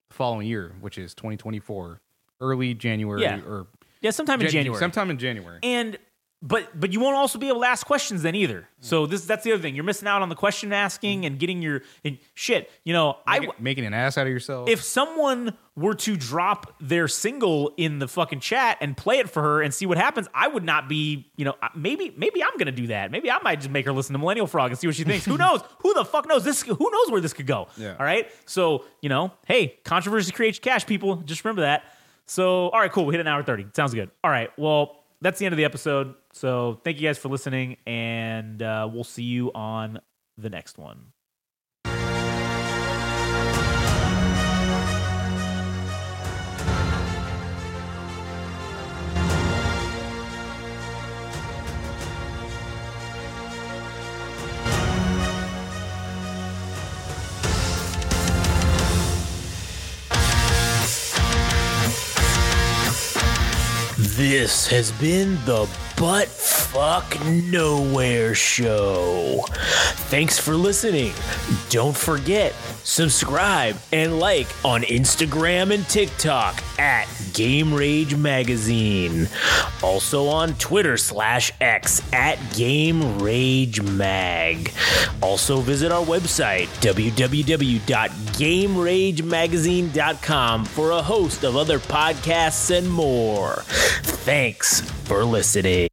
the following year, which is 2024, early January Yeah. or Yeah, sometime in Jan- January. sometime in January. And but but you won't also be able to ask questions then either. So this that's the other thing. You're missing out on the question asking and getting your and shit. You know, I Making, making an ass out of yourself. if someone were to drop their single in the fucking chat and play it for her and see what happens, I would not be, you know, maybe maybe I'm gonna do that. Maybe I might just make her listen to Millennial Frog and see what she thinks. who knows? Who the fuck knows? This who knows where this could go? Yeah. All right. So you know, hey, controversy creates cash, people. Just remember that. So all right, cool. We hit an hour thirty. Sounds good. All right. Well, that's the end of the episode. So thank you guys for listening, and uh, we'll see you on the next one. This has been the Butt Fuck Nowhere Show. Thanks for listening. Don't forget, subscribe and like on Instagram and TikTok at Game Rage Magazine. Also on Twitter slash X at Game Rage Mag. Also visit our website, www.gameragemagazine.com for a host of other podcasts and more. Thanks for listening.